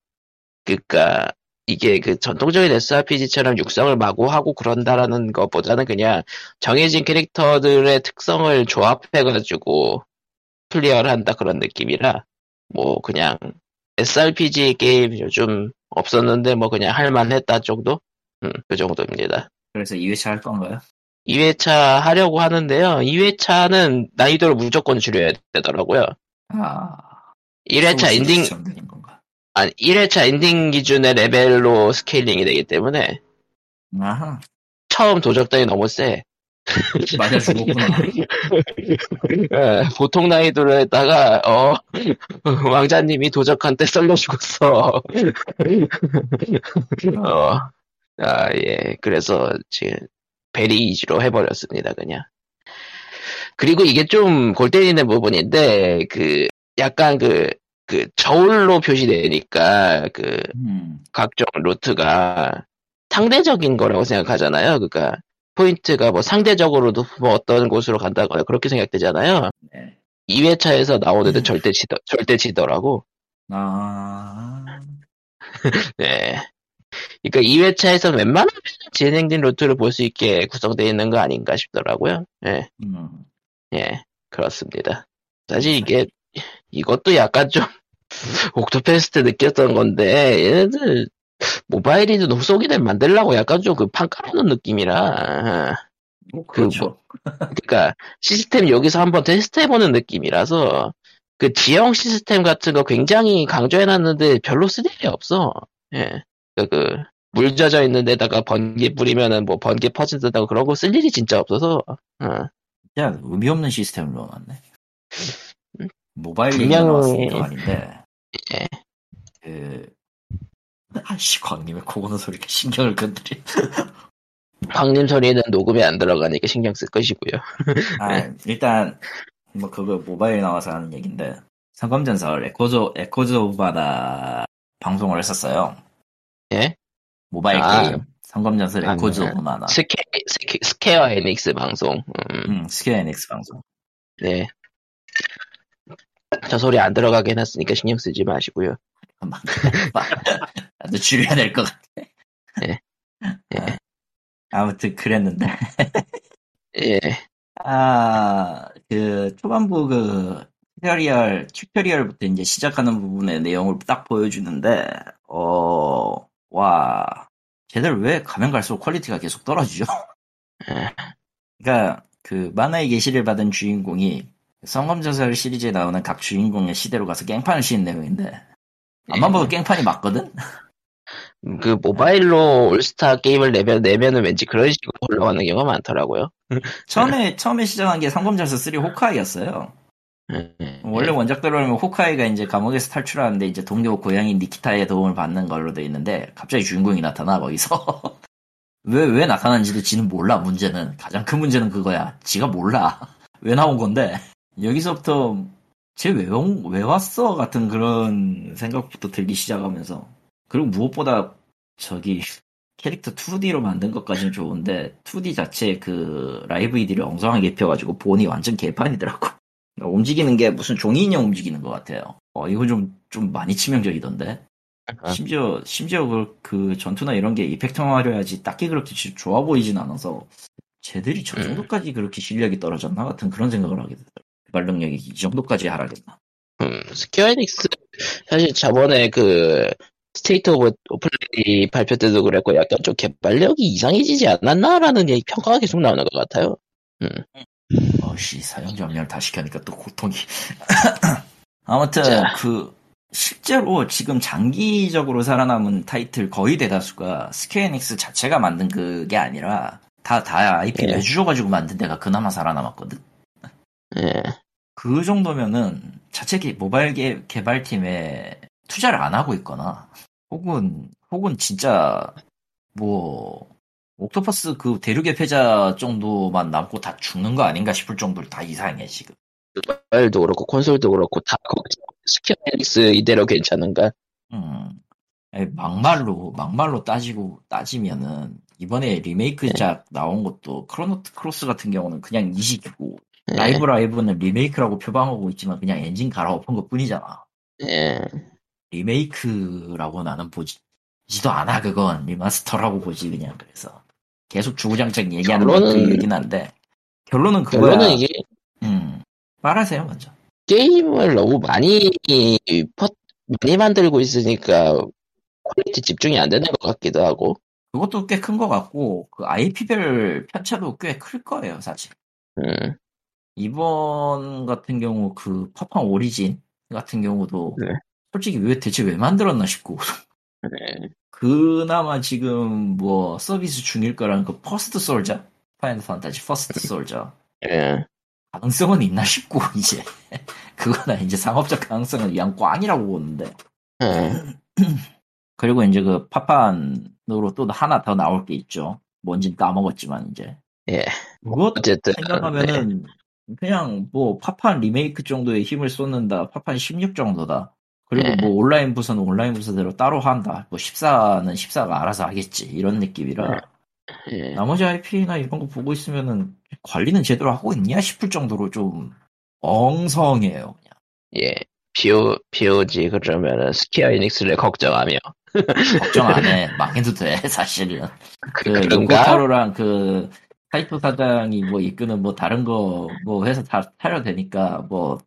그러니까 이게 그 전통적인 SRPG처럼 육성을 마구 하고 그런다라는 것보다는 그냥 정해진 캐릭터들의 특성을 조합해가지고 클리어를 한다 그런 느낌이라 뭐 그냥 SRPG 게임 요즘 없었는데 뭐 그냥 할만했다 정도? 음, 그 정도입니다. 그래서 2회차 할 건가요? 2회차 하려고 하는데요. 2회차는 난이도를 무조건 줄여야 되더라고요. 아 1회차 엔딩? 아니, 1회차 엔딩 기준의 레벨로 scaling이 되기 때문에 아하 처음 도적단이 너무 세. 맞아 죽었구나. 예, 보통 난이도로 했다가, 어, 왕자님이 도적한테 썰려 죽었어. 어, 아, 예. 그래서 지금 very easy로 해버렸습니다, 그냥. 그리고 이게 좀 골 때리는 부분인데, 그, 약간 그, 그, 저울로 표시되니까, 그, 음, 각종 루트가 상대적인 거라고 생각하잖아요. 그러니까, 포인트가 뭐 상대적으로도 뭐 어떤 곳으로 간다거나 그렇게 생각되잖아요. 네. 2회차에서 나오는데 음. 절대 지더, 절대 지더라고. 아 네. 그러니까 2회차에서 웬만하면 진행된 루트를 볼 수 있게 구성되어 있는 거 아닌가 싶더라고요. 예, 음, 예, 그렇습니다. 사실 이게, 이것도 약간 좀, 옥토패스 때 느꼈던 건데, 얘네들, 모바일이든 후속이든 만들려고 약간 좀 그 판 깔아놓은 느낌이라, 뭐 그 그렇죠. 그러니까 시스템 여기서 한번 테스트해보는 느낌이라서, 그 지형 시스템 같은 거 굉장히 강조해놨는데 별로 쓸 일이 없어. 예. 그, 그, 물 젖어 있는 데다가 번개 뿌리면은 뭐 번개 퍼진다고 그런 거 쓸 일이 진짜 없어서, 어. 야 의미 없는 시스템을 넣어놨네. 음. 모바일 분명히- 얘기가 나왔으니까 아닌데. 예. 그 아씨 광님의 코 고는 소리 이렇게 신경을 건드리. 황님 소리는 녹음에 안 들어가니까 신경 쓸 것이고요. 아, 일단, 뭐, 그거 모바일 나와서 하는 얘기인데, 성검전설 Echoes, Echoes of Mana 방송을 했었어요. 예? 모바일 아. 게임. 성검전설 아, Echoes 네. of Mana. 스케, 스케, 스퀘어 에닉스 방송. 음, 음, 스퀘어 에닉스 방송. 네. 저 소리 안 들어가게 해놨으니까 신경 쓰지 마시고요. 막, 막, 나도 줄여야 될 것 같아. 예. 예. 아무튼 그랬는데. 예. 아, 그, 초반부 그, tutorial, tutorial부터 이제 시작하는 부분의 내용을 딱 보여주는데, 어, 와, 쟤들 왜 가면 갈수록 quality가 계속 떨어지죠? 예. 그니까, 그, 마나의 계시를 받은 주인공이, 성검전설 시리즈에 나오는 각 주인공의 시대로 가서 깽판을 치는 내용인데, 암만 봐도 깽판이 맞거든? 그 모바일로 올스타 게임을 내면 내면은 왠지 그런 식으로 올라가는 경우가 많더라고요. 처음에, 처음에 시작한 게 성검전설 3 호카이였어요. 예, 예. 원래 원작대로 하면 호카이가 이제 감옥에서 탈출하는데 이제 동료 고양이 니키타의 도움을 받는 걸로 돼 있는데 갑자기 주인공이 나타나 거기서 왜 왜 나타난지도 지는 몰라 문제는 가장 큰 문제는 그거야 지가 몰라 왜 나온 건데 여기서부터 쟤왜왜 왔어 같은 그런 생각부터 들기 시작하면서 그리고 무엇보다 저기 캐릭터 2D로 만든 것까지는 좋은데 2D 자체 그 Live2D를 엉성하게 펴가지고 bone이 완전 개판이더라고 그러니까 움직이는 게 무슨 종이 인형 움직이는 것 같아요. 어, 이거 좀, 좀 많이 치명적이던데. 아. 심지어, 심지어 그, 그 전투나 이런 게 effect 화려해야지 딱히 그렇게 지- 좋아 보이진 않아서, 쟤들이 저 음. 정도까지 그렇게 실력이 떨어졌나 같은 그런 생각을 하게 되더라고요. 개발 능력이 이 정도까지 하락했나. 음, 스퀘어 에닉스 사실 저번에 그 State of Play 발표 때도 그랬고 약간 좀 개발력이 이상해지지 않았나라는 얘기 평가가 계속 나오는 것 같아요. 어씨, 사용 전멸 다 시켜니까 또 고통이. 아무튼, 자. 그, 실제로 지금 장기적으로 살아남은 타이틀 거의 대다수가 스퀘어 에닉스 자체가 만든 그게 아니라, 다, 다 IP 예. 내주셔가지고 만든 데가 그나마 살아남았거든? 예. 그 정도면은, 자체 개- 모바일 개, 개발팀에 투자를 안 하고 있거나, 혹은, 혹은 진짜, 뭐, 옥토패스 그 대륙의 패자 정도만 남고 다 죽는 거 아닌가 싶을 정도로 다 이상해, 지금. 모바일도 그렇고 콘솔도 그렇고 다 스퀘어 에닉스 이대로 괜찮은가? 음. 막말로, 막말로 따지고, 따지면은, 이번에 리메이크작 나온 것도, 크로노 크로스 같은 경우는 그냥 이식이고, 예. Live A Live는 리메이크라고 표방하고 있지만 그냥 엔진 갈아엎은 것 뿐이잖아. 예. 리메이크라고 나는 보지도 않아, 그건. remaster라고 보지, 그냥. 그래서. 계속 주구장창 얘기하는 건 그 결론은- 얘기는 한데, 결론은 그거야. 결론은 이게 음. 말하세요, 먼저. 게임을 너무 많이 퍼, 많이 만들고 있으니까 quality 집중이 안 되는 것 같기도 하고. 그것도 꽤 큰 것 같고, 그 IP별 편차도 꽤 클 거예요, 사실. 음. 이번 같은 경우 그 파판 오리진 같은 경우도 네. 솔직히 왜 대체 왜 만들었나 싶고 네. 그나마 지금 뭐 서비스 중일 거라는 그 First Soldier 파이널 판타지 First Soldier 예. 가능성은 있나 싶고 이제 그거나 이제 상업적 가능성은 그냥 꽝이라고 보는데 예. 그리고 이제 그 파판으로 또 하나 더 나올 게 있죠 뭔진 까먹었지만 이제 예. 그것 어쨌든 생각하면은 그냥 뭐 파판 리메이크 정도의 힘을 쏟는다. 파판 16 정도다. 그리고 네. 뭐 온라인 부서는 온라인 부서대로 따로 한다. 뭐 14는 14가 알아서 하겠지. 이런 느낌이라 예. 나머지 IP나 이런 거 보고 있으면은 관리는 제대로 하고 있냐 싶을 정도로 좀 엉성해요. 그냥. 예. PO, POG 그러면은 스퀘어 에닉스를 걱정하며 걱정 안 해. 망해도 돼. 사실은. 그 그 런가? 요코타로랑 그 사이토 사장이 뭐 이끄는 뭐 다른 거뭐 회사 다 차려도 되니까 뭐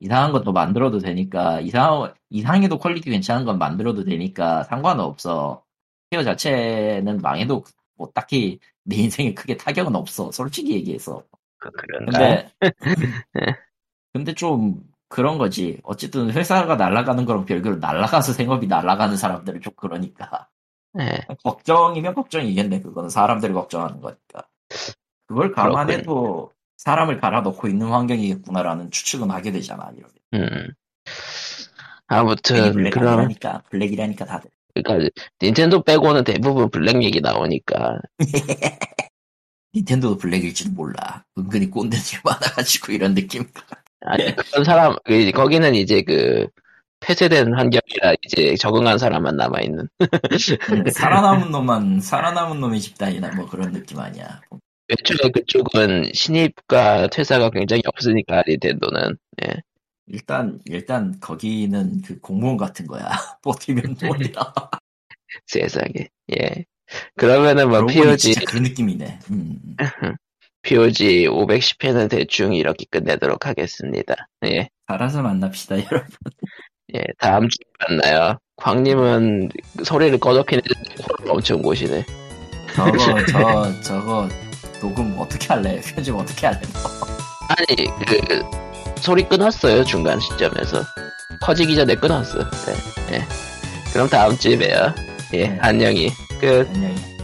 이상한 것도 만들어도 되니까 이상 이상해도 퀄리티 괜찮은 건 만들어도 되니까 상관은 없어. 티어 자체는 망해도 뭐 딱히 내 인생에 크게 타격은 없어. 솔직히 얘기해서. 그- 그런가? 근데 근데 좀 그런 거지. 어쨌든 회사가 날아가는 거랑 별개로 날아가서 생업이 날아가는 사람들은 좀 그러니까. 예. 걱정이면 걱정이겠네. 그거는 사람들이 걱정하는 거니까. 그걸 감안해도 사람을 갈아넣고 있는 환경이겠구나라는 추측은 하게 되잖아. 이렇게. 음. 아무튼 블랙 그럼 아니라니까. 블랙이라니까 다들. 그러니까 닌텐도 빼고는 대부분 블랙 얘기 나오니까 닌텐도도 블랙일지도 몰라. 은근히 꼰대들이 많아가지고 이런 느낌. 아니 그런 사람 그, 거기는 이제 그 폐쇄된 환경이라 이제 적응한 사람만 남아 있는. 살아남은 놈만 살아남은 놈의 집단이나 뭐 그런 느낌 아니야. 애초에 그쪽은 신입과 퇴사가 굉장히 없으니까 닌텐도는. 예. 일단 일단 거기는 그 공무원 같은 거야. 버티면 뭐야. 세상에. 예. 그러면은 뭐 POG 진짜 그런 느낌이네. 음. POG 510회는 대충 이렇게 끝내도록 하겠습니다. 예. 살아서 만납시다 여러분. 예, 다음 주에 만나요. 광님은 소리를 꺼놓긴 했는데 코를 엄청 고시네. 저거 저 저거 녹음 어떻게 할래? 편집 어떻게 할래? 아니, 그, 소리 끊었어요, 중간 시점에서. 커지기 전에 끊었어. 네, 예. 그럼 다음 주에 봬요. 예, 네. 안녕히. 끝. 안녕히.